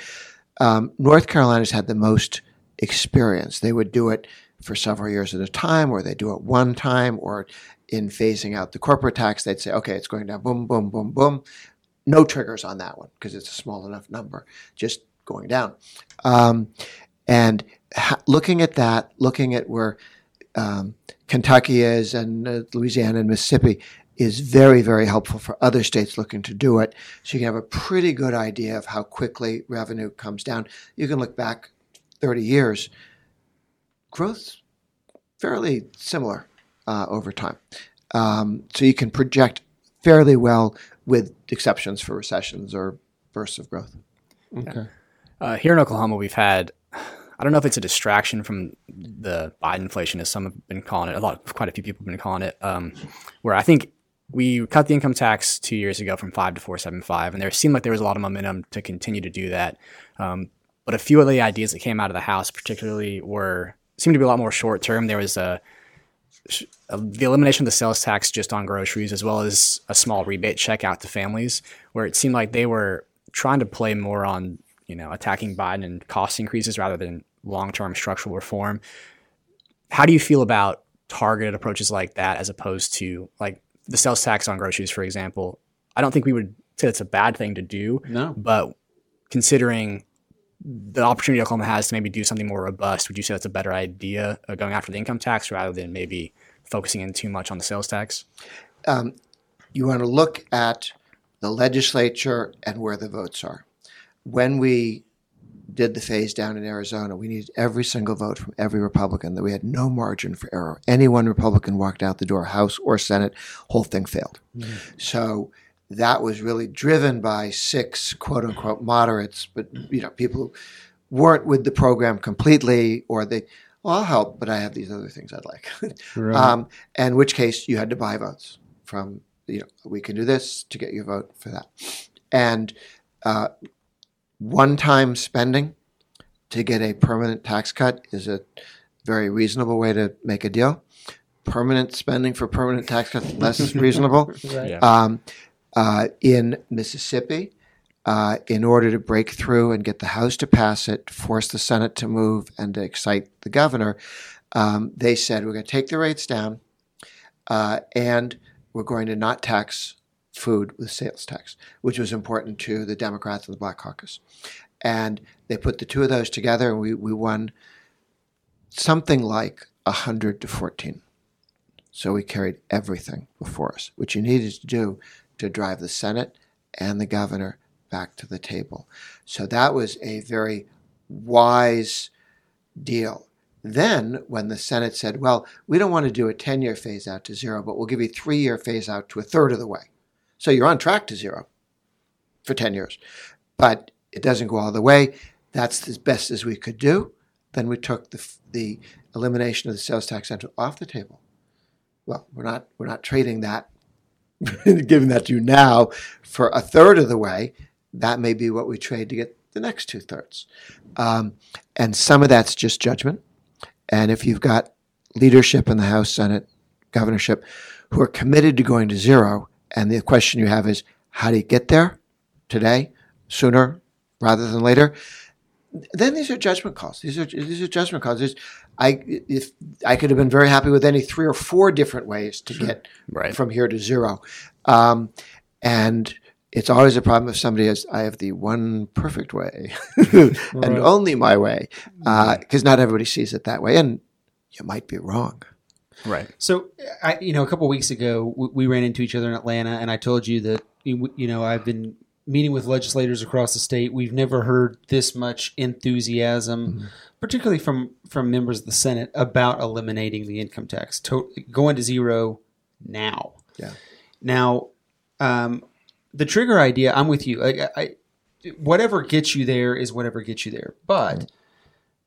Um, North Carolina's had the most experience. They would do it for several years at a time, or they do it one time, or in phasing out the corporate tax, they'd say, okay, it's going down, boom, boom, boom, boom. No triggers on that one because it's a small enough number, just going down. Um, and ha- looking at that, looking at where um, Kentucky is and uh, Louisiana and Mississippi is very, very helpful for other states looking to do it. So you can have a pretty good idea of how quickly revenue comes down. You can look back 30 years, growth fairly similar uh, over time. Um, so you can project fairly well with exceptions for recessions or bursts of growth. Okay. Uh, here in Oklahoma, we've had, I don't know if it's a distraction from the Biden inflation, as some have been calling it. A lot, quite a few people have been calling it. Um, where I think we cut the income tax two years ago from five to four seven five, and there seemed like there was a lot of momentum to continue to do that. Um, but a few of the ideas that came out of the House, particularly, were seemed to be a lot more short term. There was a, a the elimination of the sales tax just on groceries, as well as a small rebate check out to families, where it seemed like they were trying to play more on you know attacking Biden and cost increases rather than long term structural reform. How do you feel about targeted approaches like that as opposed to like the sales tax on groceries, for example? I don't think we would say it's a bad thing to do, No. but considering the opportunity Oklahoma has to maybe do something more robust, would you say that's a better idea uh, going after the income tax rather than maybe focusing in too much on the sales tax? Um, you want to look at the legislature and where the votes are. When we did the phase down in Arizona, we needed every single vote from every Republican. That we had no margin for error. Any one Republican walked out the door, House or Senate, whole thing failed. So that was really driven by six quote unquote moderates, but you know people who weren't with the program completely, or they, well, I'll help, but I have these other things I'd like. *laughs* Right. Um, in which case you had to buy votes from, you know, we can do this to get your vote for that. And uh, one time spending to get a permanent tax cut is a very reasonable way to make a deal. Permanent spending for permanent tax cuts less *laughs* reasonable. Right. Yeah. Um, uh, in Mississippi, uh, in order to break through and get the House to pass it, force the Senate to move, and to excite the governor, um, they said we're going to take the rates down, uh, and we're going to not tax food with sales tax, which was important to the Democrats and the Black Caucus. And they put the two of those together, and we, we won something like 100 to 14. So we carried everything before us, which you needed to do to drive the Senate and the governor back to the table. So that was a very wise deal. Then, when the Senate said, well, we don't want to do a 10 year phase out to zero, but we'll give you a three year phase out to a third of the way. So you're on track to zero for 10 years. But it doesn't go all the way. That's as best as we could do. Then we took the, the elimination of the sales tax center off the table. Well, we're not, we're not trading that, *laughs* giving that to you now for a third of the way. That may be what we trade to get the next two thirds. Um, and some of that's just judgment. And if you've got leadership in the House, Senate, governorship who are committed to going to zero, and the question you have is, how do you get there today, sooner rather than later? Then these are judgment calls. These are these are judgment calls. There's, I if I could have been very happy with any three or four different ways to get Right. from here to zero, um, and it's always a problem if somebody has I have the one perfect way *laughs* and Right. only my way, mm-hmm. uh, because not everybody sees it that way, and you might be wrong. Right. So, I, you know, a couple weeks ago, we, we ran into each other in Atlanta, and I told you that, you know, I've been meeting with legislators across the state. We've never heard this much enthusiasm, mm-hmm. particularly from from members of the Senate, about eliminating the income tax, to, going to zero now. Yeah. Now, um, the trigger idea, I'm with you. I, I, whatever gets you there is whatever gets you there. But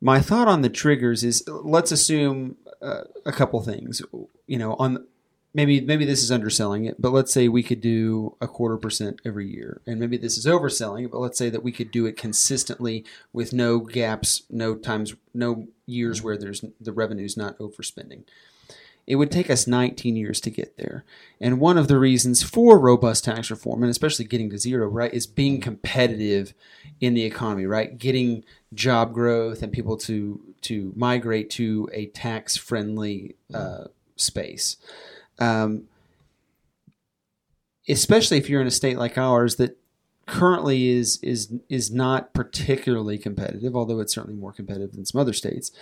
my thought on the triggers is let's assume uh, a couple things. You know, on maybe maybe this is underselling it, but let's say we could do a quarter percent every year, and maybe this is overselling it, but let's say that we could do it consistently with no gaps, no times, no years where there's the revenue's not overspending. It would take us 19 years to get there. And one of the reasons for robust tax reform, and especially getting to zero, right, is being competitive in the economy, right? Getting job growth and people to to migrate to a tax friendly uh, space. Um, especially if you're in a state like ours that currently is is is not particularly competitive, although it's certainly more competitive than some other states.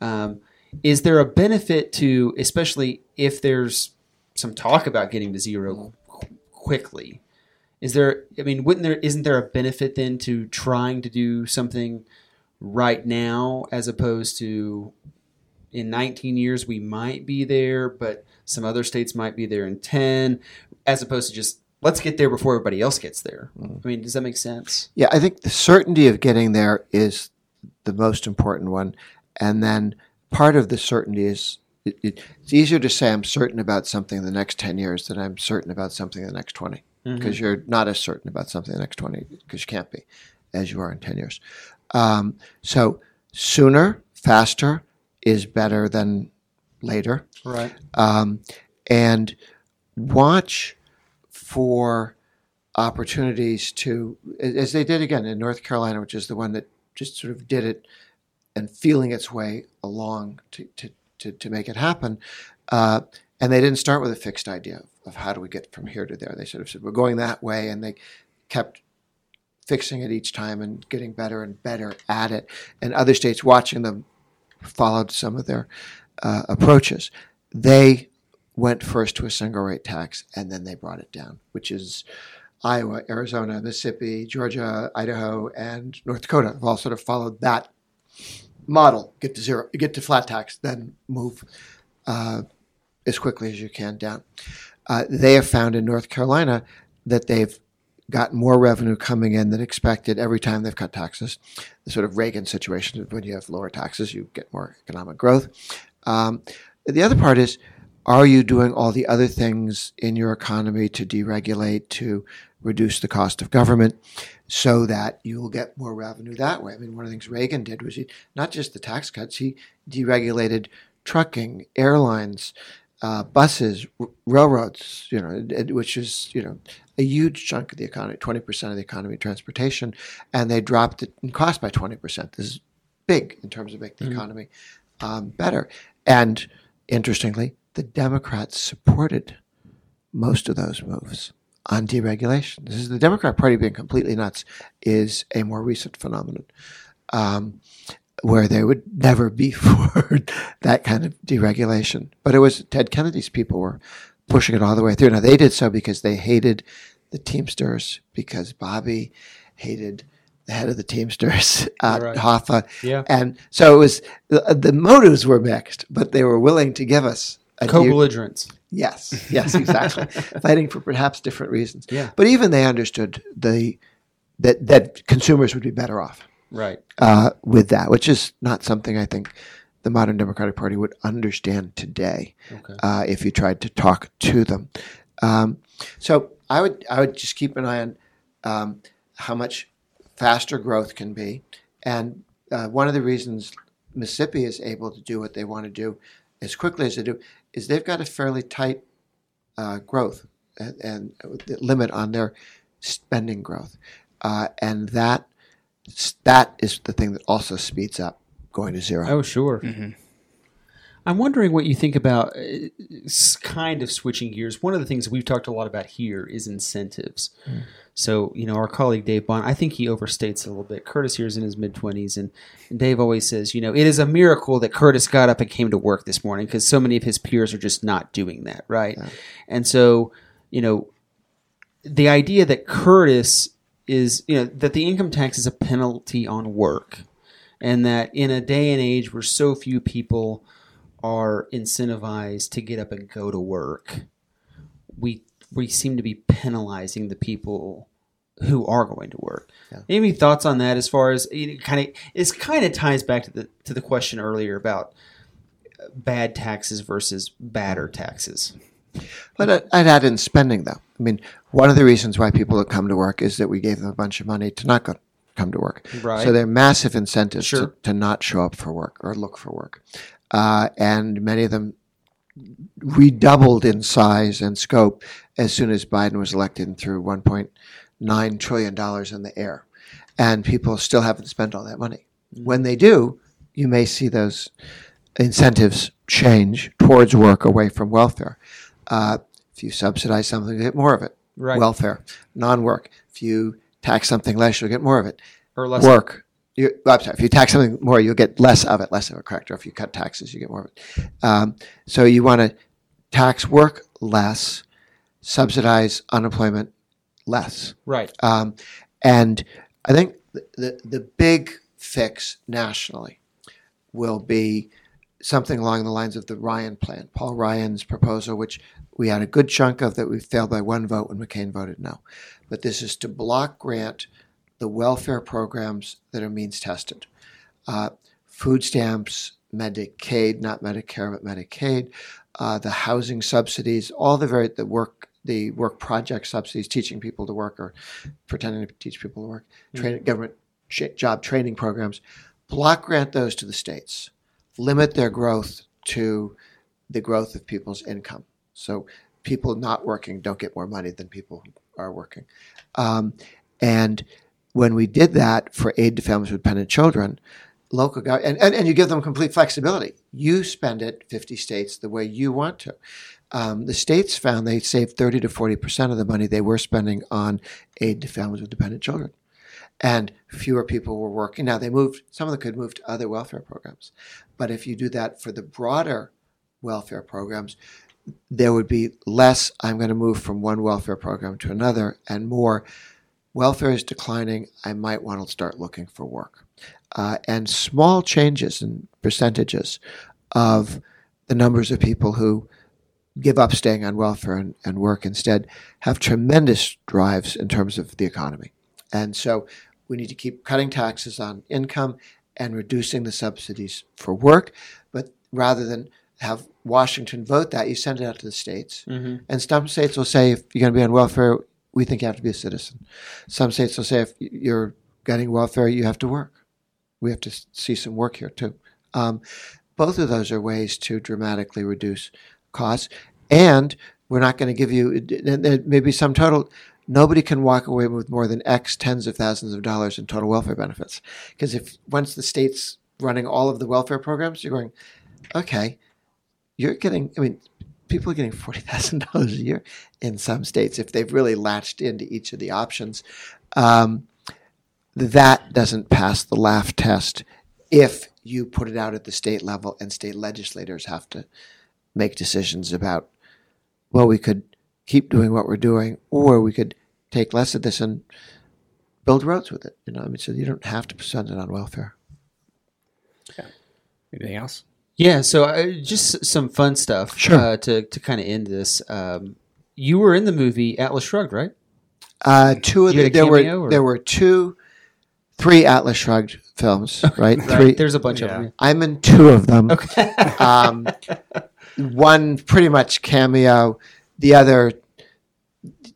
Um, is there a benefit to, especially if there's some talk about getting to zero qu- quickly? Is there? I mean, wouldn't there? Isn't there a benefit then to trying to do something right now, as opposed to in 19 years we might be there, but some other states might be there in 10, as opposed to just let's get there before everybody else gets there. Mm. I mean, does that make sense? Yeah, I think the certainty of getting there is the most important one. And then part of the certainty is it, it, it's easier to say I'm certain about something in the next 10 years than I'm certain about something in the next 20 because you're not as certain about something in the next 20 because you can't be as you are in 10 years. Um, so sooner, faster is better than later. Right. Um, and watch for opportunities to, as they did again in North Carolina, which is the one that just sort of did it and feeling its way along to, to, to, to make it happen. Uh, and they didn't start with a fixed idea of how do we get from here to there. They sort of said, we're going that way. And they kept fixing it each time and getting better and better at it. And other states watching them followed some of their uh, approaches. They went first to a single rate tax and then they brought it down, which is Iowa, Arizona, Mississippi, Georgia, Idaho, and North Dakota have all sort of followed that model. Get to zero, get to flat tax, then move uh, as quickly as you can down. Uh, they have found in North Carolina that they've got more revenue coming in than expected every time they've cut taxes. The sort of Reagan situation, when you have lower taxes, you get more economic growth. Um, the other part is, are you doing all the other things in your economy to deregulate, to reduce the cost of government, so that you will get more revenue that way? I mean, one of the things Reagan did was he not just the tax cuts, he deregulated trucking, airlines, uh, buses, r- railroads, you know, which is, you know, a huge chunk of the economy, 20% of the economy, transportation, and they dropped it in cost by 20%. This is big in terms of making the economy um, better. And interestingly, the Democrats supported most of those moves on deregulation. This is the Democrat Party being completely nuts is a more recent phenomenon. Um, where they would never be *laughs* for that kind of deregulation. But it was Ted Kennedy's people were pushing it all the way through. Now they did so because they hated the Teamsters, because Bobby hated the head of the Teamsters, *laughs* uh, Right. Hoffa, Yeah. and so it was the, the motives were mixed, but they were willing to give us Co-belligerents. Yes, yes, exactly. *laughs* Fighting for perhaps different reasons. Yeah. But even they understood the that that consumers would be better off Right. uh, with that, which is not something I think the modern Democratic Party would understand today Okay. uh, if you tried to talk to them. Um, so I would I would just keep an eye on um, how much faster growth can be, and uh, one of the reasons Mississippi is able to do what they want to do as quickly as they do is they've got a fairly tight uh, growth and, and limit on their spending growth, uh, and that that is the thing that also speeds up going to zero. Oh, sure. I'm wondering what you think about uh, kind of switching gears. One of the things we've talked a lot about here is incentives. So, you know, our colleague Dave Bond, I think he overstates a little bit. Curtis here is in his mid 20s, and, and Dave always says, you know, it is a miracle that Curtis got up and came to work this morning because so many of his peers are just not doing that, right? And so, you know, the idea that Curtis is, you know, that the income tax is a penalty on work, and that in a day and age where so few people are incentivized to get up and go to work, we we seem to be penalizing the people who are going to work. Any thoughts on that? As far as it kind of, it kind of ties back to the to the question earlier about uh, bad taxes versus badder taxes. But I'd add in spending, though. I mean, one of the reasons why people don't come to work is that we gave them a bunch of money to not go come to work. Right. So there are massive incentives Sure. to, to not show up for work or look for work. Uh, and many of them redoubled in size and scope as soon as Biden was elected and threw $1.9 trillion in the air. And people still haven't spent all that money. When they do, you may see those incentives change towards work away from welfare. Uh, if you subsidize something, you get more of it. Right. Welfare, non-work. If you tax something less, you'll get more of it. Or less Work. You, I'm sorry. If you tax something more, you'll get less of it, less of it, correct? Or if you cut taxes, you get more of it. Um, so you want to tax work less, subsidize unemployment less. Right. Um, and I think the, the, the big fix nationally will be something along the lines of the Ryan plan, Paul Ryan's proposal, which we had a good chunk of that we failed by one vote when McCain voted no. But this is to block grant the welfare programs that are means tested. Uh, food stamps, Medicaid, not Medicare, but Medicaid, uh, the housing subsidies, all the very the work the work project subsidies, teaching people to work or pretending to teach people to work, train, government ch- job training programs, block grant those to the states, limit their growth to the growth of people's income. So people not working don't get more money than people who are working. Um, and when we did that for aid to families with dependent children, local government, and, and, and you give them complete flexibility. You spend it, 50 states, the way you want to. Um, the states found they saved 30 to 40% of the money they were spending on aid to families with dependent children. And fewer people were working. Now, they moved, some of them could move to other welfare programs. But if you do that for the broader welfare programs, there would be less, I'm going to move from one welfare program to another, and more, welfare is declining, I might want to start looking for work. Uh, and small changes in percentages of the numbers of people who give up staying on welfare and, and work instead have tremendous drives in terms of the economy. And so we need to keep cutting taxes on income and reducing the subsidies for work. But rather than have Washington vote that, you send it out to the states. Mm-hmm. And some states will say, if you're going to be on welfare, we think you have to be a citizen. Some states will say, if you're getting welfare, you have to work. We have to see some work here too. Um, both of those are ways to dramatically reduce costs. And we're not going to give you, maybe some total, nobody can walk away with more than X tens of thousands of dollars in total welfare benefits. Because if once the state's running all of the welfare programs, you're going, okay, you're getting, I mean, people are getting $40,000 *laughs* a year in some states if they've really latched into each of the options. Um, that doesn't pass the laugh test if you put it out at the state level and state legislators have to make decisions about, well, we could keep doing what we're doing, or we could take less of this and build roads with it. You know, I mean, so you don't have to spend it on welfare. Yeah. Anything else? Yeah, so uh, just some fun stuff Sure. uh, to to kind of end this. Um, you were in the movie Atlas Shrugged, right? Uh, two of You the, had a there were or- there were two, three Atlas Shrugged films, right? *laughs* Three. There's a bunch Yeah. of them. I'm in two of them. Okay. um, *laughs* one pretty much cameo, the other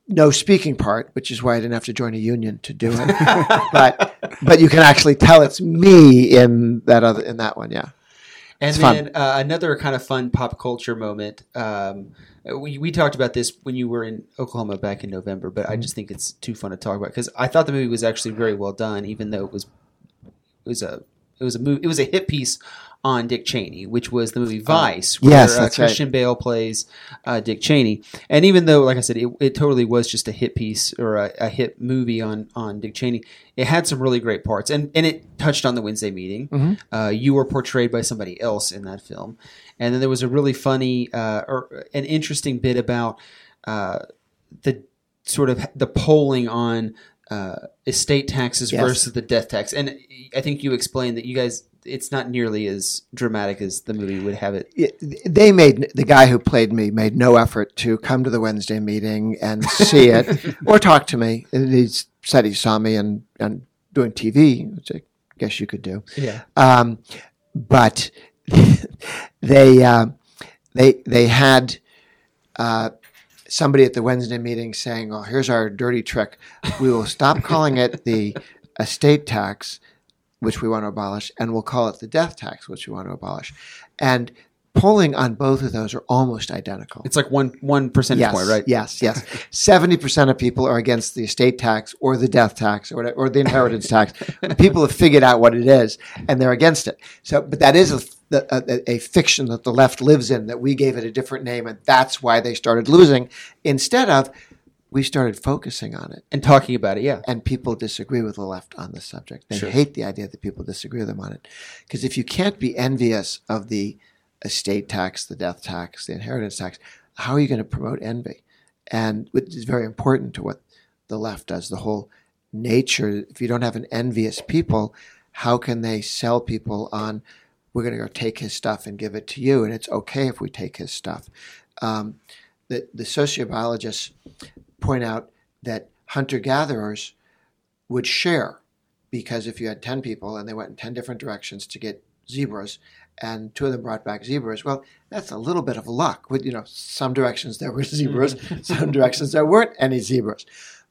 no speaking part, which is why I didn't have to join a union to do it. *laughs* but but you can actually tell it's me in that other in that one. Yeah. And It's then uh, another kind of fun pop culture moment. Um, we, we talked about this when you were in Oklahoma back in November, but Mm-hmm. I just think it's too fun to talk about because I thought the movie was actually very well done, even though it was it was a it was a movie it was a hit piece on Dick Cheney, which was the movie Vice, where Oh. Yes, uh, that's right. Christian Bale plays uh, Dick Cheney. And even though, like I said, it, it totally was just a hit piece or a, a hit movie on on Dick Cheney, it had some really great parts, and and it touched on the Wednesday meeting. Mm-hmm. Uh, you were portrayed by somebody else in that film, and then there was a really funny uh, or an interesting bit about uh, the sort of the polling on uh, estate taxes Yes. versus the death tax, and I think you explained that you guys it's not nearly as dramatic as the movie would have it. It- They made the guy who played me made no effort to come to the Wednesday meeting and see it *laughs* or talk to me. He said he saw me and and doing TV, which I guess you could do. Yeah. Um, but *laughs* they uh, they they had uh, somebody at the Wednesday meeting saying, "Oh, here's our dirty trick. We will stop calling it the *laughs* estate tax, which we want to abolish, and we'll call it the death tax, which we want to abolish." And polling on both of those are almost identical. It's like one one percentage Yes, point, right? yes, yes. Seventy percent of people are against the estate tax or the death tax or whatever, or the inheritance tax. People have figured out what it is and they're against it. So, but that is a, a, a fiction that the left lives in. That we gave it a different name, and that's why they started losing. Instead of we started focusing on it, And talking about it, yeah. and people disagree with the left on this subject. They Sure. hate the idea that people disagree with them on it, because if you can't be envious of the estate tax, the death tax, the inheritance tax, how are you going to promote envy? And which is very important to what the left does. The whole nature. If you don't have an envious people, how can they sell people on we're going to go take his stuff and give it to you, and it's okay if we take his stuff. Um, the, the sociobiologists point out that hunter gatherers would share because if you had 10 people and they went in 10 different directions to get zebras and two of them brought back zebras well that's a little bit of luck with you know some directions there were *laughs* zebras *laughs* some directions there weren't any zebras.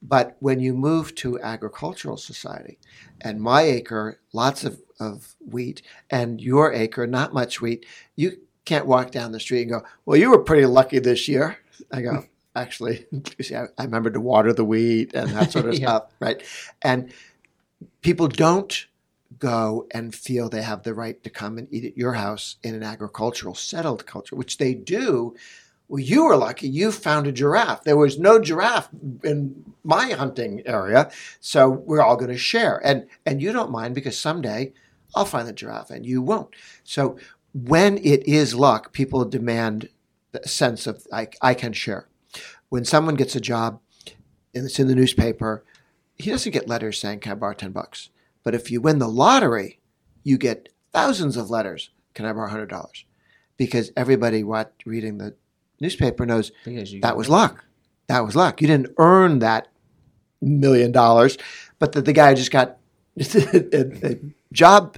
But when you move to agricultural society and my acre lots of, of wheat and your acre not much wheat you can't walk down the street and go well you were pretty lucky this year. I go actually see, *laughs* I, I remember to water the wheat and that sort of *laughs* Yeah. stuff right and people don't go and feel they have the right to come and eat at your house in an agricultural settled culture, which they do. Well, you were lucky you found a giraffe. There was no giraffe in my hunting area, so we're all going to share. And and you don't mind because someday I'll find the giraffe and you won't. So when it is luck, people demand a sense of I, I can share. When someone gets a job and it's in the newspaper, he doesn't get letters saying, Can I borrow 10 bucks? But if you win the lottery, you get thousands of letters. Can I borrow $100? Because everybody what, reading the newspaper knows that was luck. That was luck. You didn't earn that million dollars, but that the guy just got *laughs* a, a job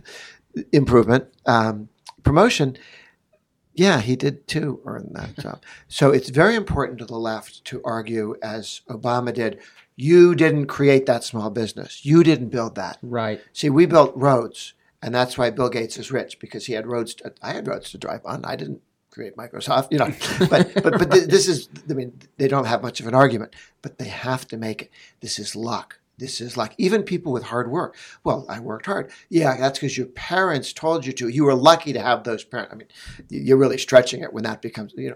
improvement, um, promotion. Yeah, he did too earn that *laughs* job. So it's very important to the left to argue, as Obama did, you didn't create that small business. You didn't build that. right. See, we built roads, and that's why Bill Gates is rich because he had roads. To, I had roads to drive on. I didn't create Microsoft, you know. *laughs* But but but th- this is. I mean, they don't have much of an argument, but they have to make it. This is luck. This is luck. Even people with hard work. Well, I worked hard. Yeah, that's because your parents told you to. You were lucky to have those parents. I mean, you're really stretching it when that becomes. You know,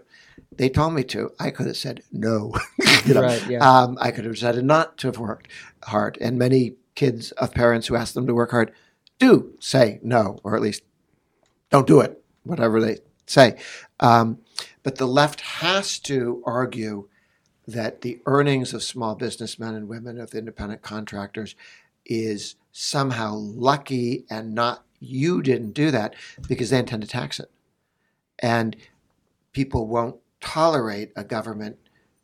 they told me to. I could have said no. *laughs* you know, Right, yeah. um, I could have decided not to have worked hard. And many kids of parents who ask them to work hard do say no, or at least don't do it, whatever they say. Um, but the left has to argue that the earnings of small businessmen and women, of independent contractors, is somehow lucky and not you didn't do that because they intend to tax it. And people won't tolerate a government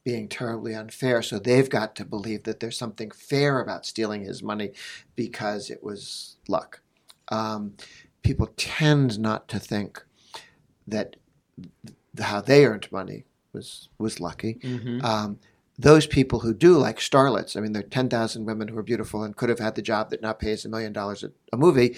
being terribly unfair. So they've got to believe that there's something fair about stealing his money because it was luck. Um, people tend not to think that th- how they earned money was was lucky. Mhm. Um, those people who do, like starlets, I mean, there are 10,000 women who are beautiful and could have had the job that now pays a million dollars a a movie.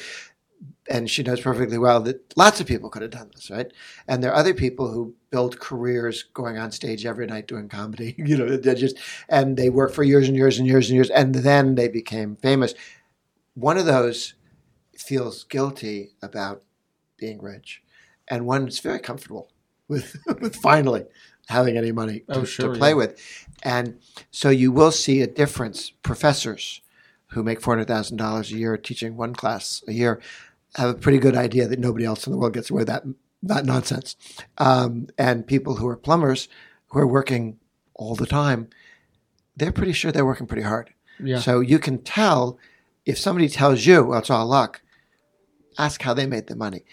And she knows perfectly well that lots of people could have done this, right? And there are other people who build careers going on stage every night doing comedy, *laughs* you know, they just, and they work for years and years and years and years, and then they became famous. One of those feels guilty about being rich, and one is very comfortable with, *laughs* with finally having any money to, Oh, sure, to play yeah. with. And so you will see a difference. Professors who make $400,000 a year teaching one class a year have a pretty good idea that nobody else in the world gets away with that, that nonsense. Um, and people who are plumbers who are working all the time, they're pretty sure they're working pretty hard. Yeah. So you can tell if somebody tells you, well, it's all luck, ask how they made the money.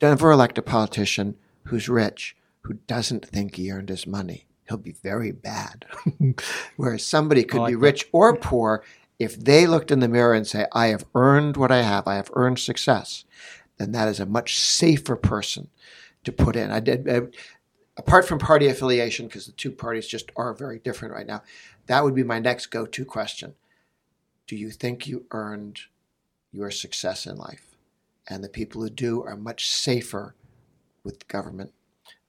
Don't ever elect a politician who's rich who doesn't think he earned his money. He'll be very bad. *laughs* Whereas somebody could I be like that. rich or poor, if they looked in the mirror and say, I have earned what I have, I have earned success, then that is a much safer person to put in. I did. I, apart from party affiliation, because the two parties just are very different right now, that would be my next go to question. Do you think you earned your success in life? And the people who do are much safer with government.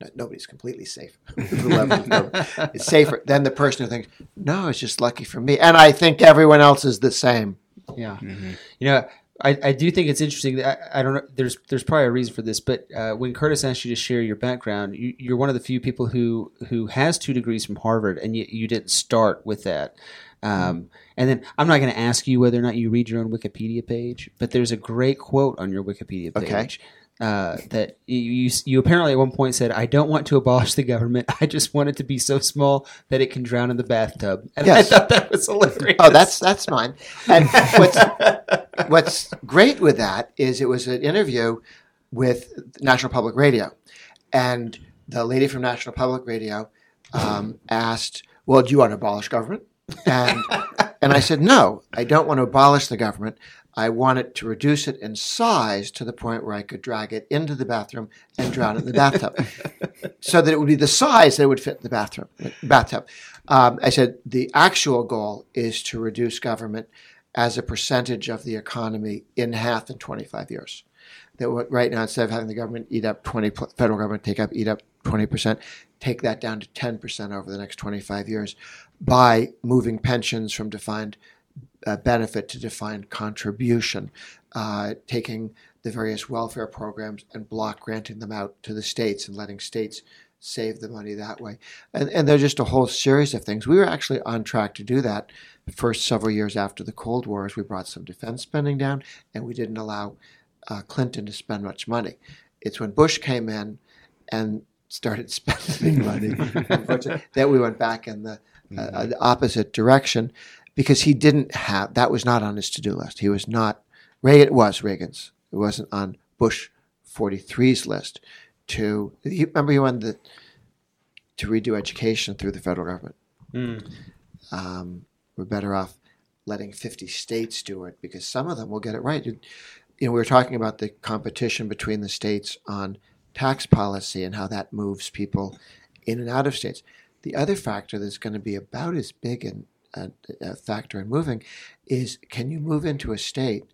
No, nobody's completely safe. *laughs* The level it's safer than the person who thinks, no, it's just lucky for me. And I think everyone else is the same. Yeah. Mhm. You know, I, I do think it's interesting. That I, I don't know. There's there's probably a reason for this, but uh, when Curtis asked you to share your background, you, you're one of the few people who who has two degrees from Harvard, and you, you didn't start with that. Um, and then I'm not going to ask you whether or not you read your own Wikipedia page, but there's a great quote on your Wikipedia page Okay. Uh, that you, you you apparently at one point said, "I don't want to abolish the government. *laughs* I just want it to be so small that it can drown in the bathtub." *laughs* And Yes. I thought that was hilarious. Oh, that's that's mine. And what's what's great with that is it was an interview with National Public Radio, and the lady from National Public Radio um, asked, "Well, do you want to abolish government?" And and I said, "No, I don't want to abolish the government. I wanted to reduce it in size to the point where I could drag it into the bathroom and drown it in the bathtub, *laughs* so that it would be the size that it would fit in the bathroom bathtub." Um, I said the actual goal is to reduce government as a percentage of the economy in half in 25 years. That right now, instead of having the government eat up 20, federal government take up eat up 20%, take that down to 10% over the next 25 years by moving pensions from defined uh, benefit to defined contribution, uh, taking the various welfare programs and block granting them out to the states and letting states save the money that way. And, and there's just a whole series of things. We were actually on track to do that the first several years after the Cold War as we brought some defense spending down and we didn't allow uh, Clinton to spend much money. It's when Bush came in and started *laughs* spending money *laughs* that we went back in the, uh, uh, the opposite direction because he didn't have that was not on his to-do list. He was not Reagan it was Reagan's. It wasn't on Bush 43's list to he, remember he wanted the, to redo education through the federal government. Um, we're better off letting 50 states do it because some of them will get it right. You know, we were talking about the competition between the states on tax policy and how that moves people in and out of states. The other factor that's going to be about as big an, a, a factor in moving is can you move into a state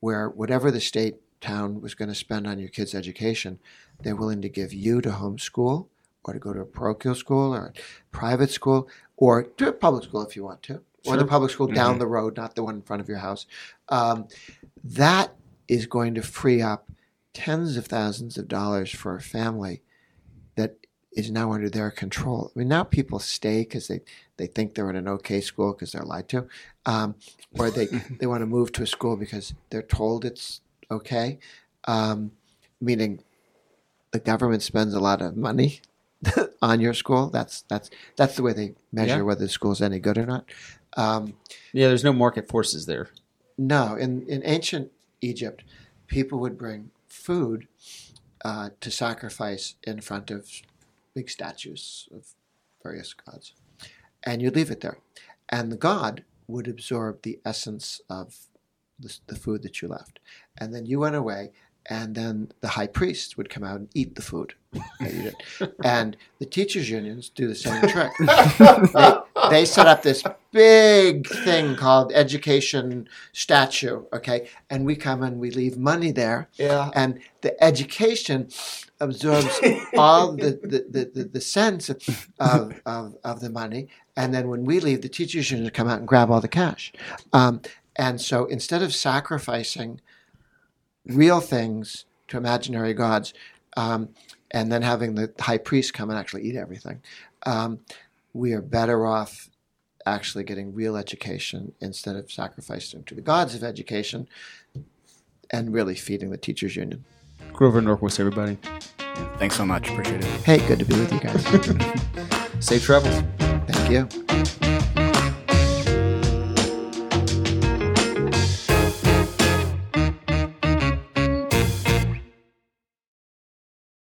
where whatever the state town was going to spend on your kid's education, they're willing to give you to homeschool or to go to a parochial school or a private school or to a public school if you want to, or the public school down the road, not the one in front of your house. Um, that is going to free up tens of thousands of dollars for a family that is now under their control. I mean, now people stay because they, they think they're in an okay school because they're lied to, um, or they, *laughs* they want to move to a school because they're told it's okay, um, meaning the government spends a lot of money *laughs* on your school. That's that's that's the way they measure Yeah. whether the school's any good or not. Um, Yeah, there's no market forces there. no, in, in ancient Egypt, people would bring food uh, to sacrifice in front of big statues of various gods. And you'd leave it there. And the god would absorb the essence of the, the food that you left. And then you went away, and then the high priest would come out and eat the food. that you did. *laughs* and the teachers' unions do the same trick. they, they set up this big thing called education statue, okay? And we come and we leave money there. Yeah. And the education absorbs *laughs* all the, the, the, the, sense of, of, of the money. And then when we leave, the teachers union come out and grab all the cash. Um, and so instead of sacrificing real things to imaginary gods, um, and then having the high priest come and actually eat everything, um, we are better off actually getting real education instead of sacrificing to the gods of education and really feeding the teachers union. Grover Norquist, everybody. Thanks so much. Appreciate it. Hey, good to be with you guys. *laughs* Safe travels. Thank you.